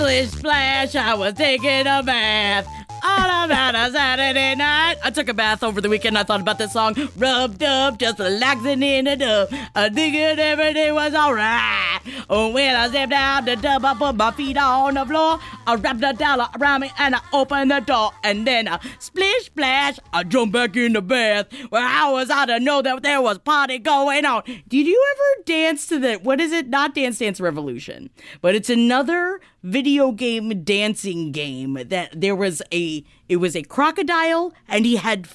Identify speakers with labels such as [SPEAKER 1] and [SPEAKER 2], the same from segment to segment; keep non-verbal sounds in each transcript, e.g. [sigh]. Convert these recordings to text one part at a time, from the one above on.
[SPEAKER 1] Splish splash, I was taking a bath. All about a Saturday night. I took a bath over the weekend. I thought about this song. Rub dub, just relaxing in the tub. I thinking everything was alright. Oh, when I stepped out the tub, I put my feet on the floor. I wrapped the towel around me and I opened the door. And then I splish splash, I jumped back in the bath. Well, how was I to know that there was party going on? Did you ever dance to the, what is it? Not Dance Dance Revolution, but it's another video game dancing game that there was a it was a crocodile and he had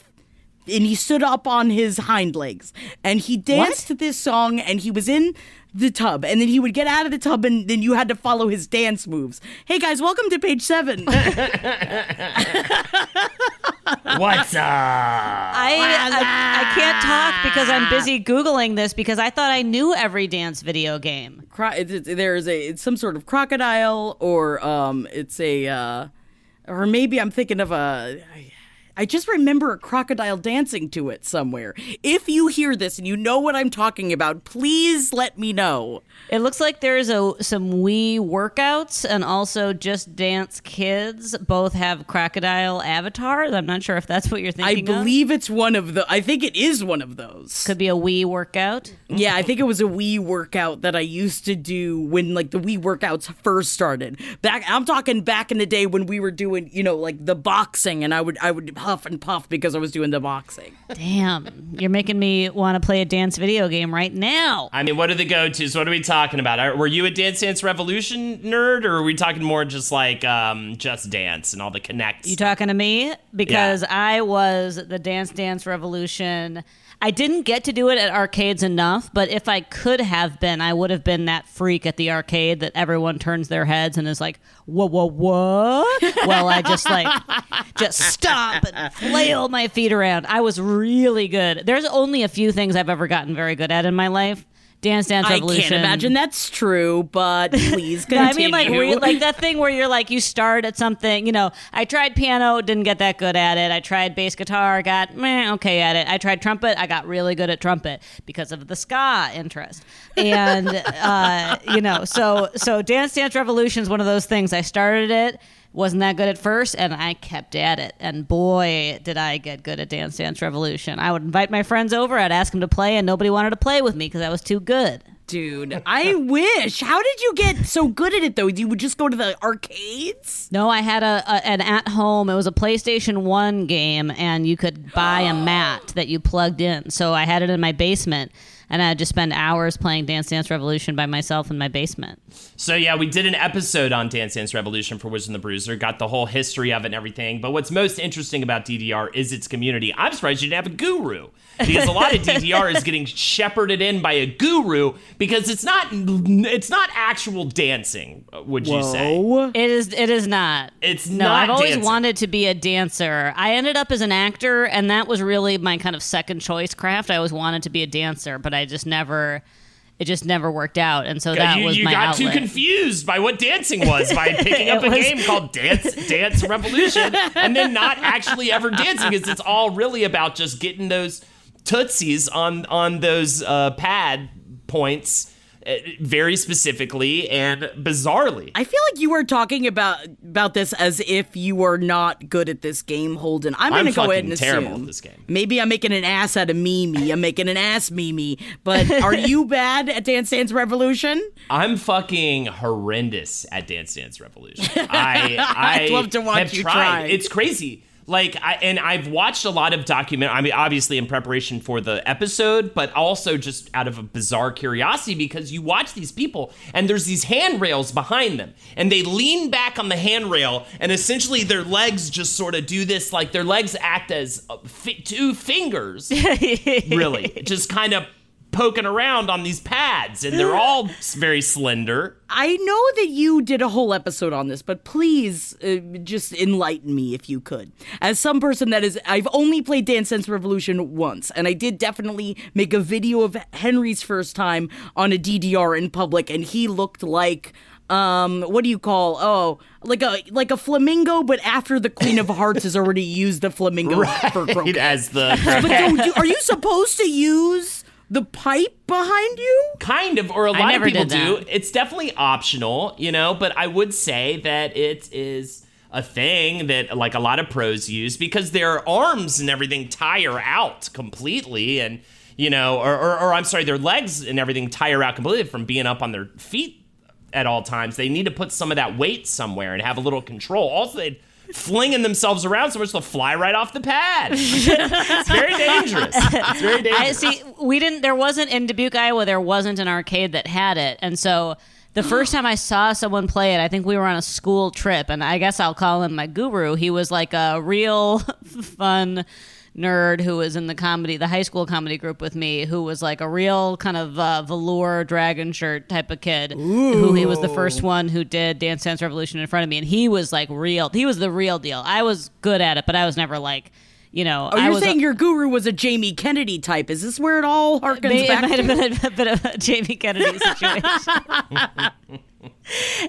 [SPEAKER 1] and he stood up on his hind legs. And he danced to this song and he was in the tub and then he would get out of the tub and then you had to follow his dance moves. Hey guys, welcome to page 7. [laughs]
[SPEAKER 2] What's up?
[SPEAKER 3] I, I I can't talk because I'm busy googling this because I thought I knew every dance video game.
[SPEAKER 1] Cro- it's, it's, there's a it's some sort of crocodile or um it's a uh or maybe I'm thinking of a I just remember a crocodile dancing to it somewhere. If you hear this and you know what I'm talking about, please let me know.
[SPEAKER 3] It looks like there's a some Wii workouts and also Just Dance Kids both have crocodile avatars. I'm not sure if that's what you're thinking. I
[SPEAKER 1] believe it's one of the I think it is one of those.
[SPEAKER 3] Could be a Wii workout.
[SPEAKER 1] Yeah, I think it was a Wii workout that I used to do when like the Wii workouts first started. Back I'm talking back in the day when we were doing, you know, like the boxing and I would I would huff and puff because I was doing the boxing.
[SPEAKER 3] Damn, you're making me want to play a dance video game right now.
[SPEAKER 2] I mean, what are the go tos? What are we talking about? Are- Were you a Dance Dance Revolution nerd, or are we talking more just like um, Just Dance and all the Kinects?
[SPEAKER 3] You talking to me? Because I was the Dance Dance Revolution. I didn't get to do it at arcades enough, but if I could have been, I would have been that freak at the arcade that everyone turns their heads and is like, "Whoa, whoa, what?" well, I just like [laughs] just stomp and flail my feet around. I was really good. There's only a few things I've ever gotten very good at in my life. Dance Dance Revolution.
[SPEAKER 1] I can't imagine that's true, but [laughs] please continue.
[SPEAKER 3] I mean, like, re- like that thing where you're like, you start at something. You know, I tried piano, didn't get that good at it. I tried bass guitar, got meh, okay at it. I tried trumpet, I got really good at trumpet because of the ska interest. And [laughs] uh, you know, so so Dance Dance Revolution is one of those things. I started it. Wasn't that good at first, and I kept at it. And boy, did I get good at Dance Dance Revolution. I would invite my friends over, I'd ask them to play, and nobody wanted to play with me because I was too good.
[SPEAKER 1] Dude, I [laughs] wish. How did you get so good at it though? You would just go to the arcades?
[SPEAKER 3] No, I had a, a an at home. It was a PlayStation One game, and you could buy a [gasps] mat that you plugged in. So I had it in my basement, and I'd just spend hours playing Dance Dance Revolution by myself in my basement.
[SPEAKER 2] So yeah, we did an episode on Dance Dance Revolution for Wizard and the Bruiser, got the whole history of it and everything. But what's most interesting about DDR is its community. I'm surprised you didn't have a guru. Because a lot of DDR is getting shepherded in by a guru because it's not it's not actual dancing, would you say?
[SPEAKER 3] It is. It is not.
[SPEAKER 2] It's
[SPEAKER 3] no.
[SPEAKER 2] not
[SPEAKER 3] I've always
[SPEAKER 2] dancing.
[SPEAKER 3] wanted to be a dancer. I ended up as an actor, and that was really my kind of second choice craft. I always wanted to be a dancer, but I just never. It just never worked out, and so that
[SPEAKER 2] you
[SPEAKER 3] was
[SPEAKER 2] you
[SPEAKER 3] my
[SPEAKER 2] got
[SPEAKER 3] outlet.
[SPEAKER 2] too confused by what dancing [laughs] was by picking up a
[SPEAKER 3] was-
[SPEAKER 2] game called Dance [laughs] Dance Revolution and then not actually ever dancing because it's all really about just getting those tootsies on on those uh, pad points Uh, very specifically and bizarrely.
[SPEAKER 1] I feel like you were talking about about this as if you were not good at this game, Holden. I'm
[SPEAKER 2] I'm
[SPEAKER 1] gonna go ahead
[SPEAKER 2] fucking
[SPEAKER 1] and
[SPEAKER 2] terrible
[SPEAKER 1] assume
[SPEAKER 2] at this game.
[SPEAKER 1] maybe I'm making an ass out of Mimi. I'm making an ass Mimi. But [laughs] are you bad at Dance Dance Revolution?
[SPEAKER 2] I'm fucking horrendous at Dance Dance Revolution. [laughs] I I
[SPEAKER 1] I'd love to watch you
[SPEAKER 2] tried.
[SPEAKER 1] try.
[SPEAKER 2] It's crazy. Like I and I've watched a lot of document. I mean, obviously in preparation for the episode, but also just out of a bizarre curiosity because you watch these people and there's these handrails behind them, and they lean back on the handrail, and essentially their legs just sort of do this. Like their legs act as uh, two fingers, [laughs] really, just kind of poking around on these pads, and they're all very slender.
[SPEAKER 1] I know that you did a whole episode on this, but please uh, just enlighten me if you could. As some person that is, I've only played Dance Dance Revolution once, and I did definitely make a video of Henry's first time on a DDR in public, and he looked like. Um, what do you call? Oh, like a like a flamingo, but after the Queen of Hearts has already used the flamingo [laughs] for croquet.
[SPEAKER 2] as the
[SPEAKER 1] But don't [laughs] you, are you supposed to use the pipe behind you?
[SPEAKER 2] kind of or a lot of people do. it's definitely optional you know but i would say that it is a thing that like a lot of pros use because their arms and everything tire out completely and you know or, or, or i'm sorry their legs and everything tire out completely from being up on their feet at all times. They need to put some of that weight somewhere and have a little control. Also they flinging themselves around so much they'll fly right off the pad [laughs] it's very dangerous it's very dangerous
[SPEAKER 3] I see. We didn't. There wasn't in Dubuque, Iowa. There wasn't an arcade that had it, and so the [gasps] first time I saw someone play it, I think we were on a school trip, and I guess I'll call him my guru. He was like a real [laughs] fun nerd who was in the comedy, the high school comedy group with me, who was like a real kind of uh, velour dragon shirt type of kid. Who he was the first one who did Dance Dance Revolution in front of me, and he was like real. He was the real deal. I was good at it, but I was never like. You know,
[SPEAKER 1] Oh,
[SPEAKER 3] I
[SPEAKER 1] you're
[SPEAKER 3] was
[SPEAKER 1] saying your guru was a Jamie Kennedy type. Is this where it all harkens
[SPEAKER 3] May- it
[SPEAKER 1] back
[SPEAKER 3] might
[SPEAKER 1] to?
[SPEAKER 3] have been a, [laughs] bit of a Jamie Kennedy situation. [laughs]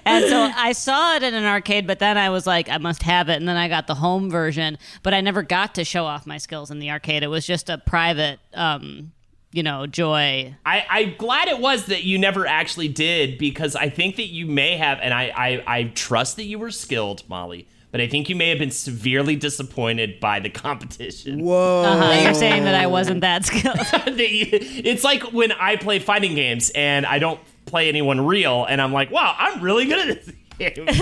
[SPEAKER 3] and so I saw it in an arcade, but then I was like, I must have it. And then I got the home version, but I never got to show off my skills in the arcade. It was just a private, um, you know, joy.
[SPEAKER 2] I, I'm glad it was that you never actually did because I think that you may have, and I, I, I trust that you were skilled, Molly, but I think you may have been severely disappointed by the competition. Whoa.
[SPEAKER 3] Uh-huh. You're saying that I wasn't that skilled. [laughs]
[SPEAKER 2] it's like when I play fighting games and I don't play anyone real, and I'm like, wow, I'm really good at this [laughs] game. [laughs] and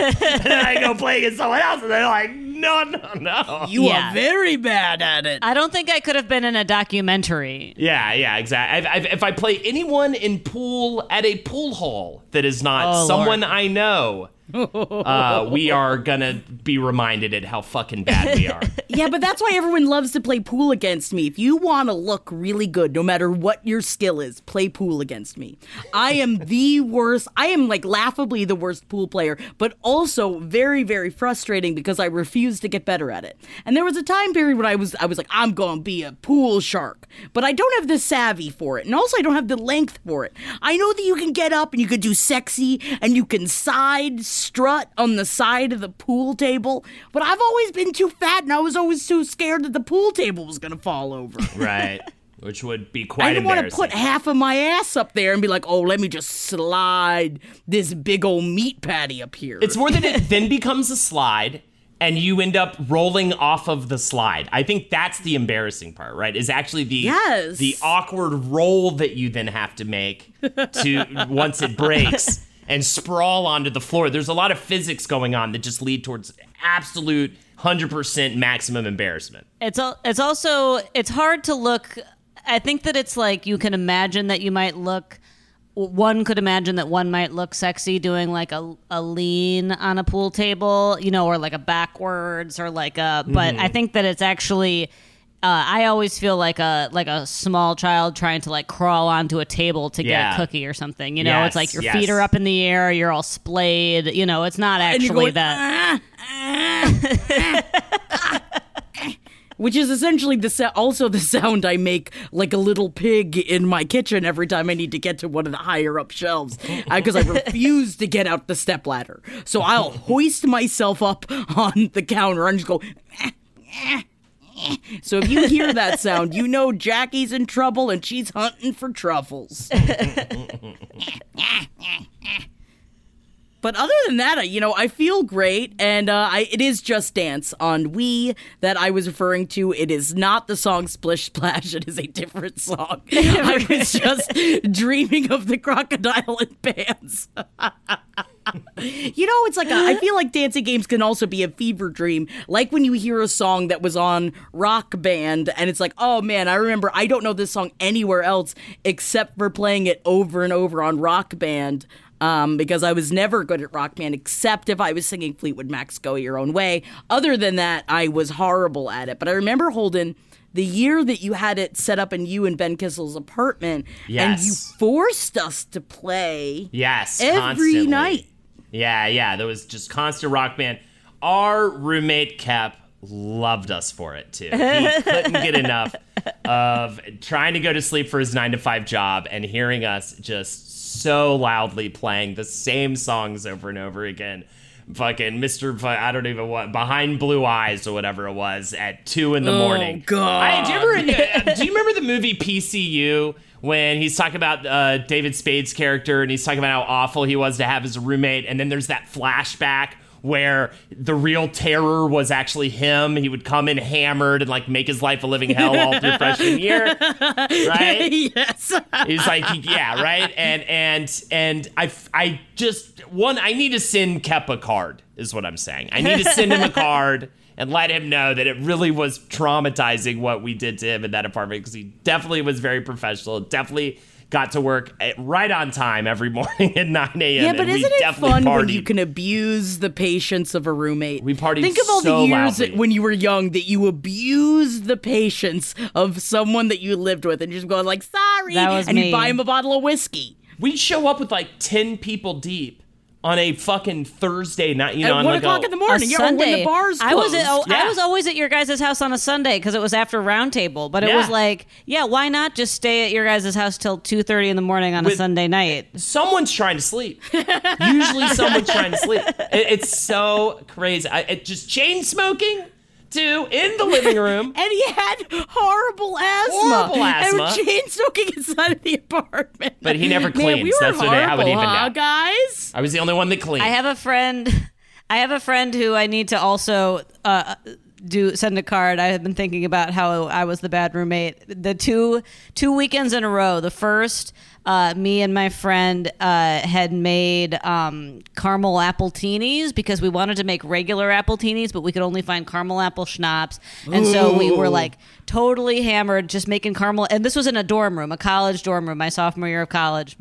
[SPEAKER 2] then I go play against someone else, and they're like, no, no, no.
[SPEAKER 1] You
[SPEAKER 3] Yeah.
[SPEAKER 1] are very bad at it.
[SPEAKER 3] I don't think I could have been in a documentary.
[SPEAKER 2] Yeah, yeah, exactly. I've, I've, if I play anyone in pool at a pool hall that is not
[SPEAKER 3] Oh,
[SPEAKER 2] someone
[SPEAKER 3] Lord.
[SPEAKER 2] I know, [laughs] uh, we are gonna be reminded at how fucking bad we are. [laughs]
[SPEAKER 1] yeah, but that's why everyone loves to play pool against me. If you want to look really good, no matter what your skill is, play pool against me. I am the worst. I am like laughably the worst pool player, but also very, very frustrating because I refuse to get better at it. And there was a time period when I was, I was like, I'm going to be a pool shark, but I don't have the savvy for it, and also I don't have the length for it. I know that you can get up and you can do sexy and you can side strut on the side of the pool table, but I've always been too fat and I was always too scared that the pool table was going to fall over. [laughs]
[SPEAKER 2] right. Which would be quite I
[SPEAKER 1] didn't want to put half of my ass up there and be like, oh, let me just slide this big old meat patty up here.
[SPEAKER 2] It's more that it then becomes a slide and you end up rolling off of the slide. I think that's the embarrassing part, right? Is actually the
[SPEAKER 1] Yes.
[SPEAKER 2] the awkward roll that you then have to make to once it breaks and sprawl onto the floor. There's a lot of physics going on that just lead towards absolute 100% maximum embarrassment.
[SPEAKER 3] It's al- it's also it's hard to look. I think that it's like you can imagine that you might look. One could imagine that one might look sexy doing like a, a lean on a pool table, you know, or like a backwards or like a. But mm-hmm. I think that it's actually. Uh, I always feel like a like a small child trying to like crawl onto a table to get
[SPEAKER 2] Yeah.
[SPEAKER 3] a cookie or something. You know,
[SPEAKER 2] Yes,
[SPEAKER 3] it's like your
[SPEAKER 2] yes.
[SPEAKER 3] feet are up in the air, you're all splayed. You know, it's not actually
[SPEAKER 1] going,
[SPEAKER 3] that.
[SPEAKER 1] "Ah, ah, ah." [laughs] Which is essentially the sa- also the sound I make like a little pig in my kitchen every time I need to get to one of the higher up shelves because I refuse to get out the stepladder. So I'll hoist myself up on the counter and just go. "Ah, ah, [laughs] So if you hear that sound, you know Jackie's in trouble and she's hunting for truffles. But other than that, I- you know, I feel great, and uh, I, it is Just Dance on Wii that I was referring to. It is not the song Splish Splash; it is a different song. [laughs] I was just dreaming of the crocodile in pants. [laughs] [laughs] you know, it's like a, I feel like dancing games can also be a fever dream, like when you hear a song that was on Rock Band, and it's like, oh man, I remember. I don't know this song anywhere else except for playing it over and over on Rock Band um, because I was never good at rock band except if I was singing Fleetwood Mac's "Go Your Own Way." Other than that, I was horrible at it. But I remember Holden. The year that you had it set up in you and Ben Kissel's apartment, and you forced us to play
[SPEAKER 2] Yes,
[SPEAKER 1] every
[SPEAKER 2] constantly.
[SPEAKER 1] night.
[SPEAKER 2] Yeah, yeah. There was just constant rock band. Our roommate Kep loved us for it too. He [laughs] couldn't get enough of trying to go to sleep for his nine to five job and hearing us just so loudly playing the same songs over and over again. Fucking Mr. I don't even what behind blue eyes or whatever it was at two in the oh, morning.
[SPEAKER 1] Oh god.
[SPEAKER 2] I, do, you ever, do you remember the movie PCU when he's talking about uh, David Spade's character and he's talking about how awful he was to have as a roommate, and then there's that flashback where the real terror was actually him. He would come in hammered and like make his life a living hell all through freshman year, [laughs] right?
[SPEAKER 1] yes. [laughs]
[SPEAKER 2] He's like, yeah, right. And and and I I just one I need to send Kep a card is what I'm saying. I need to send him a card and let him know that it really was traumatizing what we did to him in that apartment because he definitely was very professional. Definitely got to work at, right on time every [laughs] morning at 9 a.m.
[SPEAKER 1] Yeah, but
[SPEAKER 2] and
[SPEAKER 1] isn't it
[SPEAKER 2] definitely
[SPEAKER 1] fun
[SPEAKER 2] partied.
[SPEAKER 1] when you can abuse the patience of a roommate?
[SPEAKER 2] We partied
[SPEAKER 1] Think of all
[SPEAKER 2] so
[SPEAKER 1] the years
[SPEAKER 2] loudly.
[SPEAKER 1] that when you were young that you abused the patience of someone that you lived with, and you're just going like, "Sorry,"
[SPEAKER 3] That was
[SPEAKER 1] and
[SPEAKER 3] me.
[SPEAKER 1] you buy him a bottle of whiskey.
[SPEAKER 2] We'd show up with like 10 people deep on a fucking Thursday night, you know,
[SPEAKER 1] At
[SPEAKER 2] on
[SPEAKER 1] one
[SPEAKER 2] like
[SPEAKER 1] o'clock
[SPEAKER 2] a,
[SPEAKER 1] in the morning, yeah, or when the bars
[SPEAKER 3] I was at, oh,
[SPEAKER 1] closed.
[SPEAKER 3] I was always at your guys' house on a Sunday because it was after roundtable. But it
[SPEAKER 2] Yeah.
[SPEAKER 3] was like, yeah, why not just stay at your guys' house till two thirty in the morning on a Sunday night?
[SPEAKER 2] someone's trying to sleep. Usually, someone's trying to sleep. It, it's so crazy. I, it just chain smoking too in the living room. [laughs]
[SPEAKER 1] and he had horrible asthma.
[SPEAKER 2] Horrible asthma.
[SPEAKER 1] And chain smoking inside of the apartment.
[SPEAKER 2] But he never
[SPEAKER 1] Man, we
[SPEAKER 2] cleans.
[SPEAKER 1] were
[SPEAKER 2] That's what I- I would even
[SPEAKER 1] huh,
[SPEAKER 2] know.
[SPEAKER 1] guys?
[SPEAKER 2] I was the only one that cleaned.
[SPEAKER 3] I have a friend. I have a friend who I need to also uh, do send a card. I have been thinking about how I was the bad roommate. The two two weekends in a row. The first, uh, me and my friend uh, had made um, caramel appletinis because we wanted to make regular appletinis, but we could only find caramel apple schnapps, and so we were like totally hammered, just making caramel. And this was in a dorm room, a college dorm room, my sophomore year of college.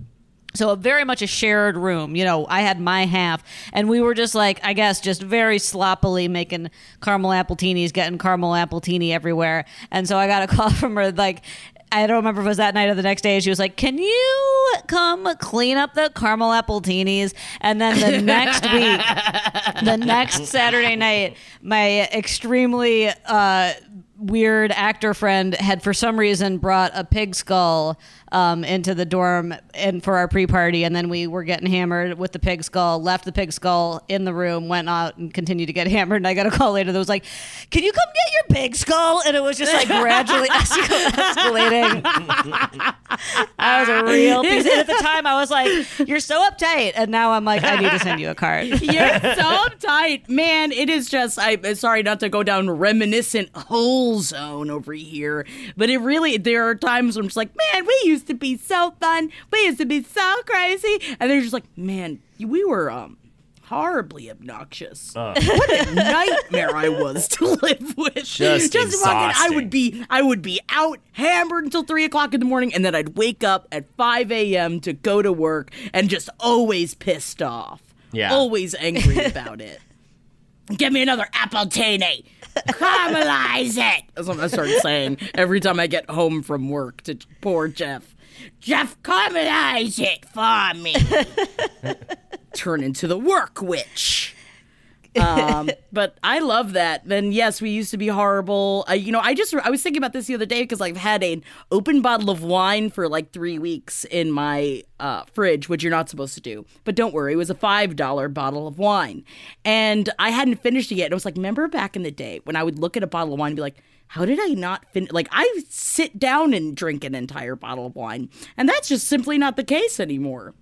[SPEAKER 3] So very much a shared room. You know, I had my half, and we were just like, I guess, just very sloppily making caramel appletinis, getting caramel appletini everywhere. And so I got a [laughs] call from her, like, I don't remember if it was that night or the next day. She was like, "Can you come clean up the caramel appletinis?" And then the next week, [laughs] the next Saturday night, my extremely uh, weird actor friend had for some reason brought a pig skull um, into the dorm and for our pre-party and then we were getting hammered with the pig skull left the pig skull in the room went out and continued to get [laughs] hammered and i got a call later that was like can you come get your pig skull and it was just like gradually [laughs] escalating i was a real piece and at the time i was like you're so uptight and now i'm like i need to send you a card [laughs]
[SPEAKER 1] You're so uptight, man. It is just. I'm sorry not to go down reminiscent hole zone over here, but it really. There are times when I'm just like, man, we used to be so fun. We used to be so crazy, and they're just like, man, we were um horribly obnoxious.
[SPEAKER 2] Uh.
[SPEAKER 1] What a nightmare I was to live with.
[SPEAKER 2] Just
[SPEAKER 1] fucking, I would be, I would be out hammered until three o'clock in the morning, and then I'd wake up at five a.m. to go to work, and just always pissed off.
[SPEAKER 2] Yeah.
[SPEAKER 1] Always angry about it. [laughs] Give me another appletini. Caramelize it. That's what I started saying every time I get home from work to poor Jeff. Jeff, caramelize it for me. [laughs] Turn into the work witch. um, [laughs] but I love that. Then yes, we used to be horrible. Uh, you know, I just I was thinking about this the other day because I've had an open bottle of wine for like three weeks in my uh, fridge, which you're not supposed to do. But don't worry, it was a five dollar bottle of wine, and I hadn't finished it yet. And it was like, remember back in the day when I would look at a bottle of wine and be like. How did I not finish? Like, I sit down and drink an entire bottle of wine, and that's just simply not the case anymore.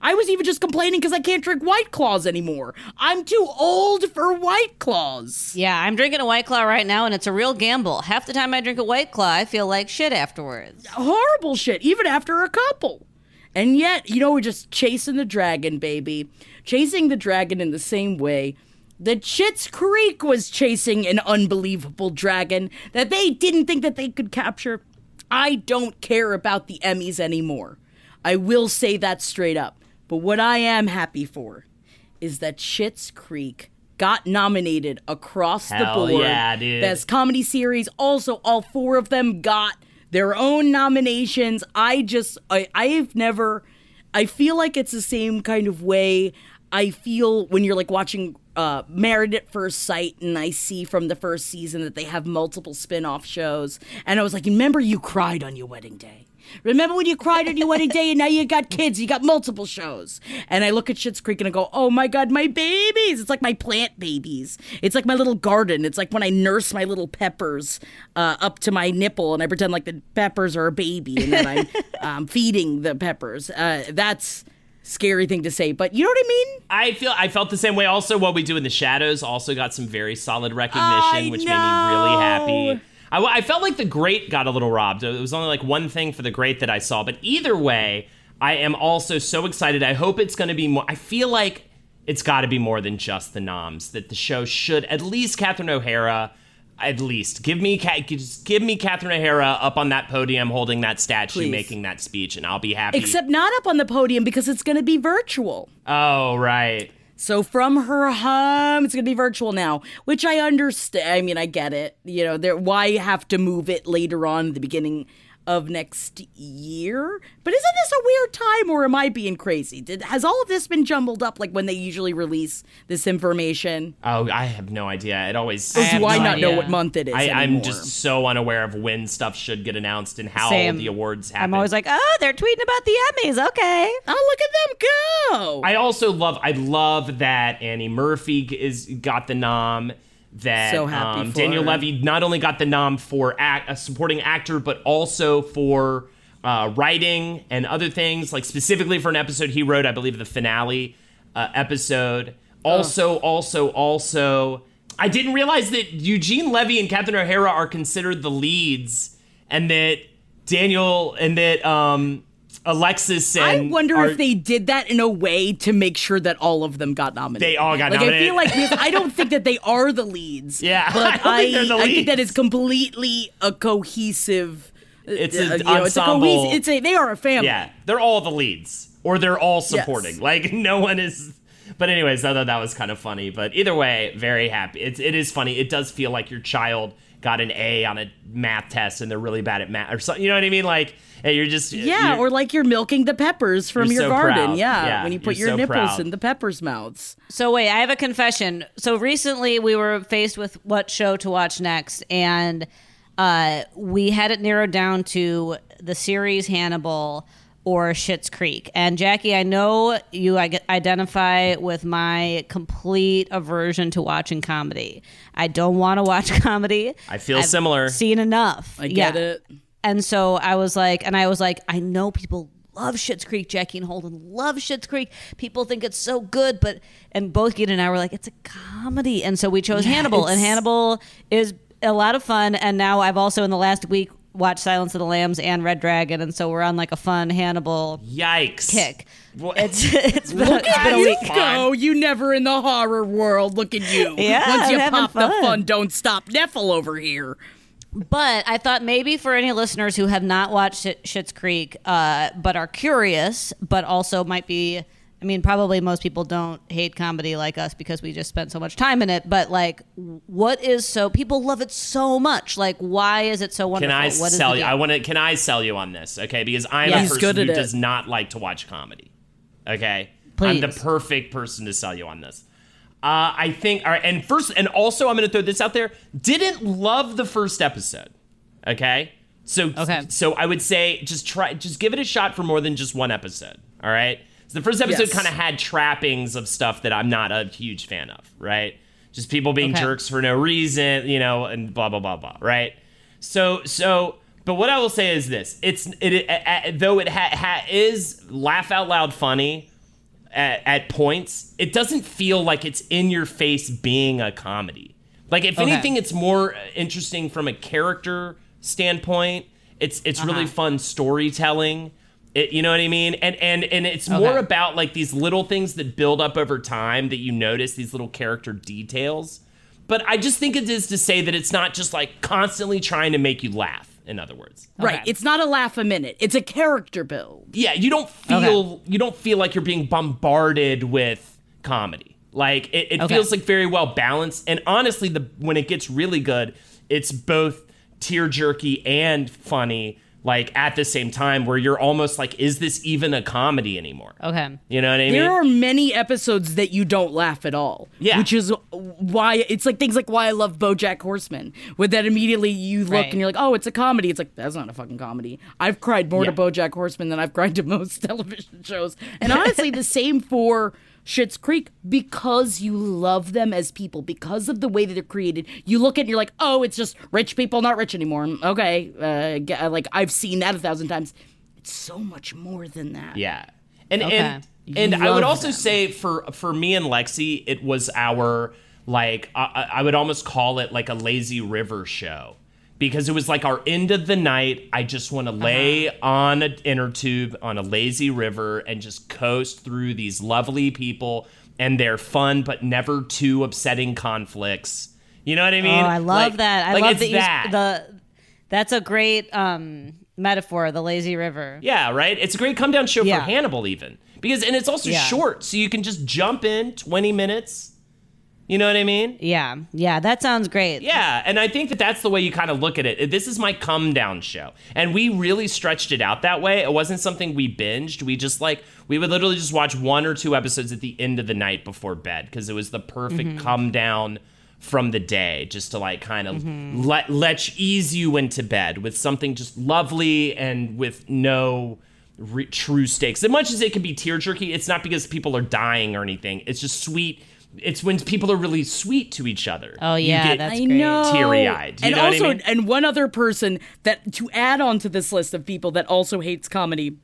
[SPEAKER 1] I was even just complaining because I can't drink White Claws anymore. I'm too old for White Claws.
[SPEAKER 3] Yeah, I'm drinking a White Claw right now, and it's a real gamble. Half the time I drink a White Claw, I feel like shit afterwards.
[SPEAKER 1] Horrible shit, even after a couple. And yet, you know, we're just chasing the dragon, baby. Chasing the dragon in the same way that Schitt's Creek was chasing an unbelievable dragon that they didn't think that they could capture. I don't care about the Emmys anymore. I will say that straight up. But what I am happy for is that Schitt's Creek got nominated across the board.
[SPEAKER 2] yeah, dude.
[SPEAKER 1] Best comedy series. Also, all four of them got their own nominations. I just, I, I've never, I feel like it's the same kind of way I feel when you're like watching uh, Married at First Sight and I see from the first season that they have multiple spin off shows. And I was like, remember you cried on your wedding day. Remember when you cried on your wedding day and now you got kids, you got multiple shows. And I look at Schitt's Creek and I go, oh my God, my babies. It's like my plant babies. It's like my little garden. It's like when I nurse my little peppers uh, up to my nipple and I pretend like the peppers are a baby and then I'm [laughs] um, feeding the peppers. Uh, that's scary thing to say, but you know what I mean?
[SPEAKER 2] I feel I felt the same way. Also, what we do in the shadows also got some very solid recognition,
[SPEAKER 1] I
[SPEAKER 2] which made me really happy. I, I felt like the great got a little robbed. It was only like one thing for the great that I saw, but either way, I am also so excited. I hope it's going to be more. I feel like it's got to be more than just the noms. That the show should at least Catherine O'Hara. At least give me just give me Catherine O'Hara up on that podium holding that statue,
[SPEAKER 1] Please.
[SPEAKER 2] making that speech, and I'll be happy.
[SPEAKER 1] Except not up on the podium because it's going to be virtual.
[SPEAKER 2] oh right,
[SPEAKER 1] So from her home, it's going to be virtual now, which I understand. I mean, I get it. You know, there why have to move it later on at the beginning of next year? But isn't this a weird time, or am I being crazy? Did has all of this been jumbled up like when they usually release this information?
[SPEAKER 2] oh I have no idea. It always
[SPEAKER 1] Or do I
[SPEAKER 3] no
[SPEAKER 1] not know what month it is?
[SPEAKER 2] I, I'm just so unaware of when stuff should get announced and how
[SPEAKER 3] Same.
[SPEAKER 2] the awards happen.
[SPEAKER 3] I'm always like, oh, they're tweeting about the Emmys. Okay.
[SPEAKER 1] Oh, look at them go!
[SPEAKER 2] I also love. I love that Annie Murphy is got the nom. That
[SPEAKER 1] So happy
[SPEAKER 2] um, Daniel. Levy not only got the nom for act, a supporting actor, but also for uh, writing and other things. Like specifically for an episode he wrote, I believe the finale uh, episode. Also, also, also, I didn't realize that Eugene Levy and Catherine O'Hara are considered the leads, and that Daniel and that um, Alexis and
[SPEAKER 1] I wonder
[SPEAKER 2] are-
[SPEAKER 1] if they did that in a way to make sure that all of them got nominated.
[SPEAKER 2] They all got
[SPEAKER 1] like, I feel like because I don't think that they are the leads.
[SPEAKER 2] Yeah, [laughs]
[SPEAKER 1] but
[SPEAKER 2] I
[SPEAKER 1] I,
[SPEAKER 2] think they're the
[SPEAKER 1] I think that it's completely a cohesive. uh,
[SPEAKER 2] It's an
[SPEAKER 1] you know, it's a
[SPEAKER 2] ensemble.
[SPEAKER 1] cohesive. It's a they are a family.
[SPEAKER 2] Yeah, they're all the leads, or they're all supporting.
[SPEAKER 1] Yes.
[SPEAKER 2] Like [laughs] no one is. But anyways, I thought that was kind of funny. But either way, very happy. It's it is funny. It does feel like your child got an A on a math test and they're really bad at math or something. You know what I mean? Like hey, you're just
[SPEAKER 1] Yeah,
[SPEAKER 2] you're-
[SPEAKER 1] or like you're milking the peppers from your
[SPEAKER 2] so
[SPEAKER 1] garden. Yeah,
[SPEAKER 2] Yeah,
[SPEAKER 1] when you put your
[SPEAKER 2] so
[SPEAKER 1] nipples
[SPEAKER 2] proud.
[SPEAKER 1] in the peppers' mouths.
[SPEAKER 3] So wait, I have a confession. So recently we were faced with what show to watch next, and uh, we had it narrowed down to the series Hannibal or Schitt's Creek. And Jackie, I know you identify with my complete aversion to watching comedy. I don't want to watch [laughs] comedy.
[SPEAKER 2] I feel
[SPEAKER 3] I've
[SPEAKER 2] similar.
[SPEAKER 3] Seen enough.
[SPEAKER 1] I get it.
[SPEAKER 3] And so I was like, and I was like, I know people love Schitt's Creek. Jackie and Holden love Schitt's Creek. People think it's so good, but and both Gita and I were like, it's a comedy, and so we chose Hannibal, and Hannibal is a lot of fun. And now I've also in the last week watched Silence of the Lambs and Red Dragon, and so we're on like a fun Hannibal
[SPEAKER 2] yikes
[SPEAKER 3] kick.
[SPEAKER 2] What? [laughs]
[SPEAKER 3] It's it's been,
[SPEAKER 1] Look
[SPEAKER 3] it's
[SPEAKER 1] at
[SPEAKER 3] been a
[SPEAKER 1] you
[SPEAKER 3] week.
[SPEAKER 1] go! Oh, you never in the horror world. Look at you. [laughs]
[SPEAKER 3] Yeah,
[SPEAKER 1] Once you
[SPEAKER 3] I'm having
[SPEAKER 1] pop the
[SPEAKER 3] fun.
[SPEAKER 1] fun, don't stop. Knefel over here.
[SPEAKER 3] But I thought maybe for any listeners who have not watched Sh- Schitt's Creek, uh, but are curious, but also might be, I mean, probably most people don't hate comedy like us because we just spent so much time in it. But like, what is so people love it so much? Like, why is it so wonderful?
[SPEAKER 2] Can
[SPEAKER 3] wonderful?
[SPEAKER 2] I
[SPEAKER 3] What is
[SPEAKER 2] sell
[SPEAKER 3] the
[SPEAKER 2] you?
[SPEAKER 3] deal?
[SPEAKER 2] I want to. Can I sell you on this? Okay, because I'm
[SPEAKER 3] Yes.
[SPEAKER 2] a
[SPEAKER 3] He's
[SPEAKER 2] person
[SPEAKER 1] good
[SPEAKER 2] who
[SPEAKER 1] it.
[SPEAKER 2] does not like to watch comedy. Okay, I'm the perfect person to sell you on this. Uh, I think, all right, and first, and also, I'm going to throw this out there. Didn't love the first episode. Okay, so
[SPEAKER 3] Okay.
[SPEAKER 2] so I would say just try, just give it a shot for more than just one episode. All right, so the first episode
[SPEAKER 1] Yes.
[SPEAKER 2] kind of had trappings of stuff that I'm not a huge fan of. Right, just people being
[SPEAKER 3] Okay.
[SPEAKER 2] jerks for no reason, you know, and blah blah blah blah. Right, so so. But what I will say is this: it's it, it uh, though it ha, ha, is laugh out loud funny at, at points, it doesn't feel like it's in your face being a comedy. Like if
[SPEAKER 3] Okay.
[SPEAKER 2] anything, it's more interesting from a character standpoint. It's it's
[SPEAKER 3] Uh-huh.
[SPEAKER 2] really fun storytelling. It, you know what I mean? And and and it's more about like these little things that build up over time that you notice these little character details. But I just think it is to say that it's not just like constantly trying to make you laugh. In other words,
[SPEAKER 1] Right. It's not a laugh a minute. It's a character build.
[SPEAKER 2] yeah, you don't feel you don't feel like you're being bombarded with comedy. Like it, it
[SPEAKER 3] Okay.
[SPEAKER 2] feels like very well balanced. And honestly, the when it gets really good, it's both tear jerky and funny. Like at the same time, where you're almost like, is this even a comedy anymore?
[SPEAKER 3] Okay.
[SPEAKER 2] You know what I mean?
[SPEAKER 1] There are many episodes that you don't laugh at all.
[SPEAKER 2] Yeah.
[SPEAKER 1] Which is why it's like things like why I love Bojack Horseman. With that immediately you look
[SPEAKER 3] Right.
[SPEAKER 1] and you're like, oh, it's a comedy. It's like, that's not a fucking comedy. I've cried more
[SPEAKER 2] Yeah.
[SPEAKER 1] to Bojack Horseman than I've cried to most [laughs] television shows. And [laughs] honestly, the same for Schitt's Creek because you love them as people, because of the way that they're created. You look at it and you're like, oh, it's just rich people not rich anymore. Okay. Uh, like I've seen that a thousand times. It's so much more than that.
[SPEAKER 2] Yeah. And
[SPEAKER 3] Okay.
[SPEAKER 2] and and I would also
[SPEAKER 1] them.
[SPEAKER 2] say for for me and Lexi, it was our like I, I I would almost call it like a lazy river show because it was like our end of the night. I just want to lay on an inner tube on a lazy river and just coast through these lovely people and their fun but never too upsetting conflicts. You know what I mean?
[SPEAKER 3] Oh, I love
[SPEAKER 2] Like-
[SPEAKER 3] that. I
[SPEAKER 2] like
[SPEAKER 3] love that. You,
[SPEAKER 2] that.
[SPEAKER 3] the that's a great um, metaphor. The lazy river.
[SPEAKER 2] Yeah, right. It's a great come down show
[SPEAKER 3] Yeah.
[SPEAKER 2] for Hannibal, even because, and it's also
[SPEAKER 3] Yeah.
[SPEAKER 2] short, so you can just jump in twenty minutes. You know what I mean?
[SPEAKER 3] Yeah, yeah, that sounds great.
[SPEAKER 2] Yeah, and I think that that's the way you kind of look at it. This is my come down show, and we really stretched it out that way. It wasn't something we binged. We just like we would literally just watch one or two episodes at the end of the night before bed because it was the perfect mm-hmm. come down from the day, just to like kind of mm-hmm. let let ease you into bed with something just lovely and with no re- true stakes. As much as it can be tear jerky, it's not because people are dying or anything. It's just sweet. It's when people are really sweet to each other.
[SPEAKER 3] Oh
[SPEAKER 2] You
[SPEAKER 3] yeah,
[SPEAKER 2] get-
[SPEAKER 3] that's
[SPEAKER 1] I
[SPEAKER 3] great.
[SPEAKER 1] know.
[SPEAKER 2] Teary-eyed. You
[SPEAKER 1] and
[SPEAKER 2] know what I
[SPEAKER 1] also,
[SPEAKER 2] mean?
[SPEAKER 1] and one other person that to add on to this list of people that also hates comedy,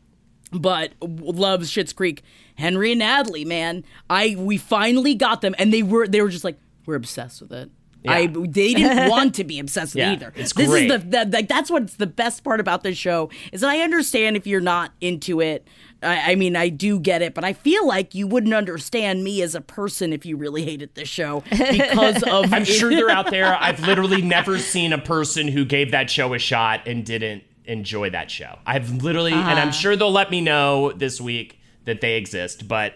[SPEAKER 1] but loves Schitt's Creek, Henry and Natalie. Man, I we finally got them, and they were they were just like we're obsessed with it. I they didn't [laughs] want to be obsessed with
[SPEAKER 2] Yeah,
[SPEAKER 1] either.
[SPEAKER 2] it's
[SPEAKER 1] this
[SPEAKER 2] great.
[SPEAKER 1] is the, the like that's what's the best part about this show is that I understand if you're not into it. I, I mean, I do get it, but I feel like you wouldn't understand me as a person if you really hated this show because of. [laughs]
[SPEAKER 2] I'm sure they're out there. [laughs] I've literally never seen a person who gave that show a shot and didn't enjoy that show. I've literally, and
[SPEAKER 1] Uh-huh.
[SPEAKER 2] I'm sure they'll let me know this week that they exist. But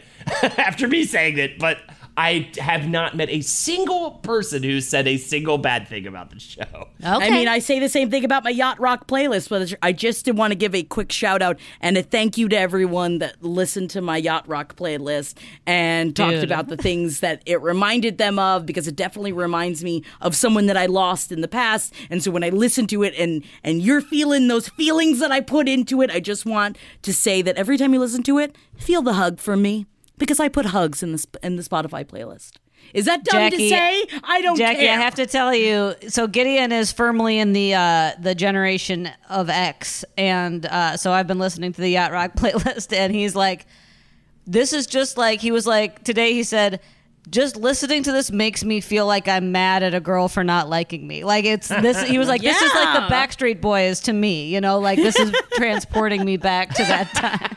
[SPEAKER 2] after me saying it, but I have not met a single person who said a single bad thing about the show.
[SPEAKER 3] Okay.
[SPEAKER 1] I mean, I say the same thing about my yacht rock playlist, but I just did want to give a quick shout out and a thank you to everyone that listened to my yacht rock playlist and talked
[SPEAKER 3] Dude.
[SPEAKER 1] about the things that it reminded them of because it definitely reminds me of someone that I lost in the past. And so when I listen to it and and you're feeling those feelings that I put into it, I just want to say that every time you listen to it, feel the hug from me because I put hugs in the in the Spotify playlist. Is that dumb
[SPEAKER 3] Jackie-
[SPEAKER 1] to say? I don't
[SPEAKER 3] Jackie,
[SPEAKER 1] care.
[SPEAKER 3] I have to tell you. So Gideon is firmly in the uh, the generation of X, and uh, so I've been listening to the Yacht Rock [laughs] playlist, and he's like, "This is just like." He was like today. He said. Just listening to this makes me feel like I'm mad at a girl for not liking me. Like it's this. He was like, "This is like the [laughs] Backstreet Boys to me." You know, like this is [laughs] transporting me back to that time.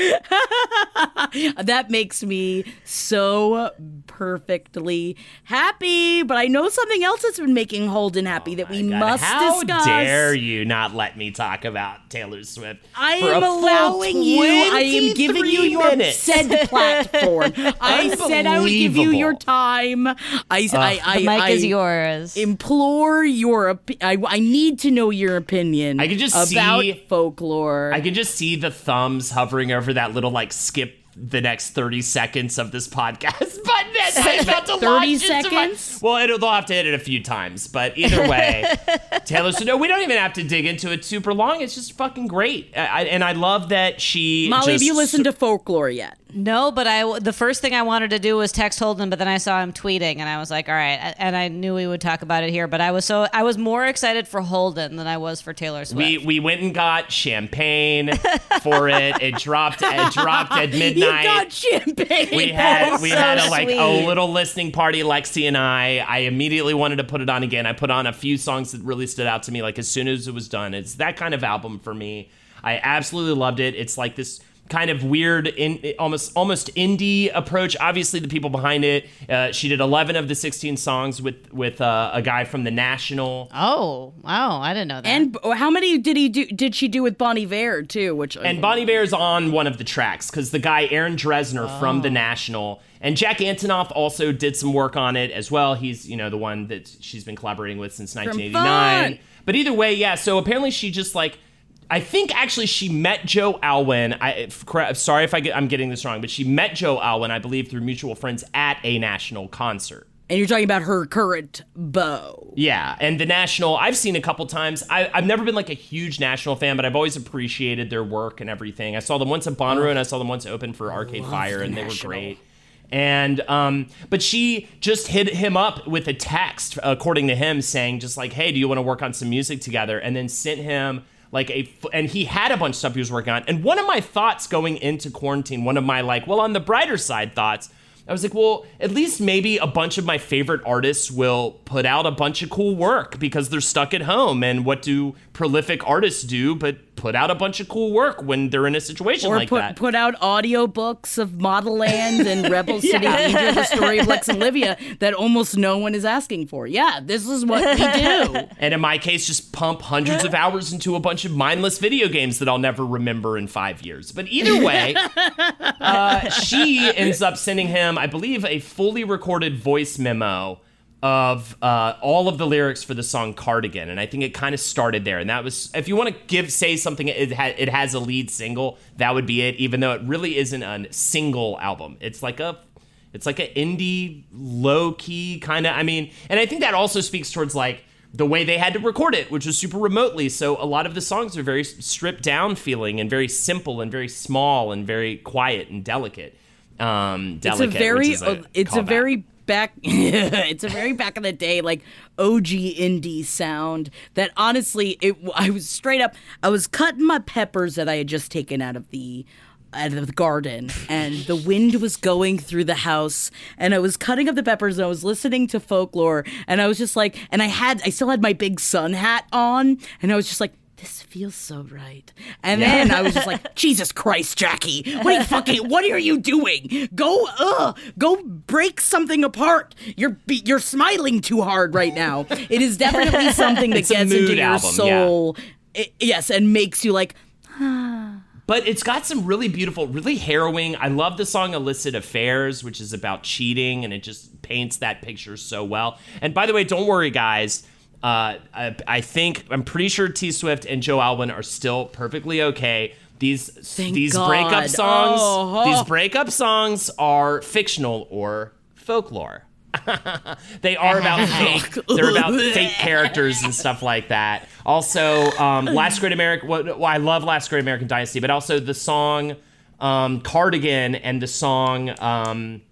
[SPEAKER 4] [laughs]
[SPEAKER 1] that makes me so perfectly happy. But I know something else that's been making Holden happy that oh we
[SPEAKER 2] Oh God,
[SPEAKER 1] must
[SPEAKER 2] How
[SPEAKER 1] discuss.
[SPEAKER 2] How dare you not let me talk about Taylor Swift?
[SPEAKER 1] I
[SPEAKER 2] for a
[SPEAKER 1] am
[SPEAKER 2] full
[SPEAKER 1] allowing you. I am giving you your
[SPEAKER 2] minutes.
[SPEAKER 1] said [laughs] platform. I said I would give you your time. I, I, I,
[SPEAKER 3] The mic
[SPEAKER 1] I
[SPEAKER 3] is yours.
[SPEAKER 1] Implore your. Opi- I, I need to know your opinion.
[SPEAKER 2] I can just
[SPEAKER 1] about
[SPEAKER 2] see-
[SPEAKER 1] folklore.
[SPEAKER 2] I can just see the thumbs hovering over that little like skip the next 30 seconds of this podcast [laughs] button as I'm about to
[SPEAKER 1] 30
[SPEAKER 2] launch into my-
[SPEAKER 1] seconds?
[SPEAKER 2] well, it'll, they'll have to hit it a few times, but either way, [laughs] Taylor Swift. No, we don't even have to dig into it super long. It's just fucking great, I, I- and I love that she.
[SPEAKER 1] Molly, have you listened to folklore yet?
[SPEAKER 3] No, but I the first thing I wanted to do was text Holden, but then I saw him tweeting, and I was like, all right, and I knew we would talk about it here. But I was so I was more excited for Holden than I was for Taylor Swift.
[SPEAKER 2] We we went and got champagne for it. It dropped. It dropped at [laughs]
[SPEAKER 1] You
[SPEAKER 2] midnight.
[SPEAKER 1] got champagne.
[SPEAKER 2] we had we
[SPEAKER 3] so
[SPEAKER 2] had a like a little listening party lexi and i i immediately wanted to put it on again i put on a few songs that really stood out to me like as soon as it was done it's that kind of album for me i absolutely loved it it's like this kind of weird in almost almost indie approach obviously the people behind it uh, she did 11 of the 16 songs with with uh, a guy from the national
[SPEAKER 3] oh wow, I didn't know that.
[SPEAKER 1] And how many did he do? Did she do with Bon Iver too? Which
[SPEAKER 2] And Bon Iver's on one of the tracks because the guy Aaron Dessner from The National and Jack Antonoff also did some work on it as well. He's you know the one that she's been collaborating with since 1989. But either way, yeah. So apparently she just like. I think actually she met Joe Alwyn. I if, sorry if I get, I'm getting this wrong, but she met Joe Alwyn, I believe, through mutual friends at a national concert.
[SPEAKER 1] and you're talking about her current beau.
[SPEAKER 2] Yeah, and the National, I've seen a couple times. I, I've never been like a huge National fan, but I've always appreciated their work and everything. I saw them once at Bonnaroo, and I saw them once open for Arcade Fire, and they were great. And um, but she just hit him up with a text, according to him, saying just like, "Hey, do you want to work on some music together?" And then sent him like a and he had a bunch of stuff he was working on. And one of my thoughts going into quarantine, one of my like, well, on the brighter side thoughts I was like, well, at least maybe a bunch of my favorite artists will put out a bunch of cool work because they're stuck at home. And what do prolific artists do but put out a bunch of cool work when they're in a situation
[SPEAKER 1] Or
[SPEAKER 2] like
[SPEAKER 1] put
[SPEAKER 2] that?
[SPEAKER 1] put out audiobooks of Model Land and Rebel [laughs] City Danger, the story of Lex [laughs] and Livia that almost no one is asking for. Yeah, this is what we do. [laughs]
[SPEAKER 2] and in my case, just pump hundreds of hours into a bunch of mindless video games that I'll never remember in five years. But either way, uh, she ends up sending him, I believe, a fully recorded voice memo of uh, all of the lyrics for the song "Cardigan," and I think it kind of started there. And that was, if you want to give say something, it ha- it has a lead single, that would be it. Even though it really isn't a single album, it's like a it's like an indie, low key kind of. I mean, and I think that also speaks towards like the way they had to record it, which was super remotely. So a lot of the songs are very stripped down feeling and very simple and very small and very quiet and delicate. Um,
[SPEAKER 1] It's a very,
[SPEAKER 2] a
[SPEAKER 1] it's a very back, [laughs] it's a very back in the day like OG indie sound that honestly, it. I was straight up. I was cutting my peppers that I had just taken out of the out of the garden and the wind was going through the house and I was cutting up the peppers and I was listening to folklore and I was just like and I had I still had my big sun hat on and I was just like this feels so right. And then I was just like, [laughs] Jesus Christ, Jackie, what are you fucking, what are you doing? Go, uh, go break something apart. You're you're smiling too hard right now. It is definitely [laughs] something that gets into your
[SPEAKER 2] album, yeah.
[SPEAKER 1] soul. Yes, and makes you like, [sighs]
[SPEAKER 2] But it's got some really beautiful, really harrowing. I love the song Illicit Affairs, which is about cheating, and it just paints that picture so well. And by the way, don't worry, guys. Uh, I, I think, I'm pretty sure T Swift and Joe Alwyn are still perfectly okay. These these
[SPEAKER 1] God.
[SPEAKER 2] breakup songs,
[SPEAKER 1] Oh, oh.
[SPEAKER 2] these breakup songs are fictional or folklore. [laughs] they are about [laughs] fake. They're about fake characters and stuff like that. Also, um, Last Great American. Well, well, I love Last Great American Dynasty, but also the song um, "Cardigan" and the song um,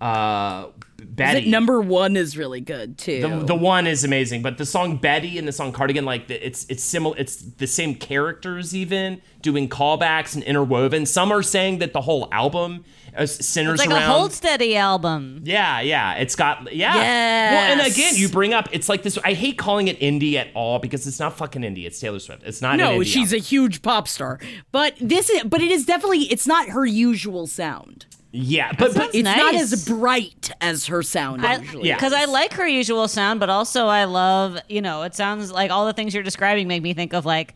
[SPEAKER 2] uh, Betty.
[SPEAKER 1] it number one is really good too.
[SPEAKER 2] the, the one is amazing, but the song Betty and the song Cardigan, like it's it's similar. It's the same characters, even doing callbacks and interwoven. Some are saying that the whole album uh, centers
[SPEAKER 3] It's like
[SPEAKER 2] around.
[SPEAKER 3] a Hold Steady album.
[SPEAKER 2] Yeah, yeah. It's got yeah. Well, and again, you bring up it's like this. I hate calling it indie at all because it's not fucking indie. It's Taylor Swift. It's not.
[SPEAKER 1] no,
[SPEAKER 2] an indie
[SPEAKER 1] she's a huge pop star, but this is but it is definitely it's not her usual sound.
[SPEAKER 2] Yeah, but but
[SPEAKER 1] It's not as bright as her sound usually.
[SPEAKER 2] yeah.
[SPEAKER 3] Because I like her usual sound, but also I love, you know, it sounds like all the things you're describing make me think of like,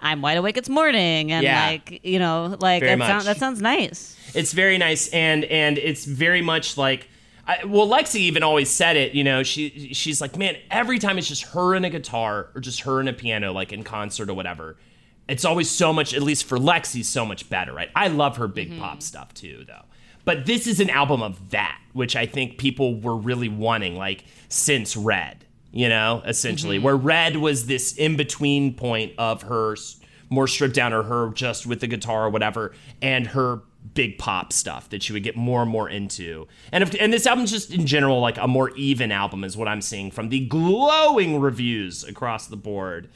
[SPEAKER 3] I'm wide awake. It's morning, and
[SPEAKER 2] Yeah.
[SPEAKER 3] like, you know, like that, sound, that sounds nice.
[SPEAKER 2] it's very nice and and it's very much like I, well lexi even always said it you know she she's like man every time it's just her and a guitar or just her and a piano like in concert or whatever it's always so much at least for lexi so much better right i love her big pop mm-hmm. stuff too though but this is an album of that which i think people were really wanting like since red you know essentially mm-hmm. where red was this in between point of her more stripped down or her just with the guitar or whatever and her big pop stuff that she would get more and more into. And if, and this album's just in general like a more even album is what i'm seeing from the glowing reviews across the board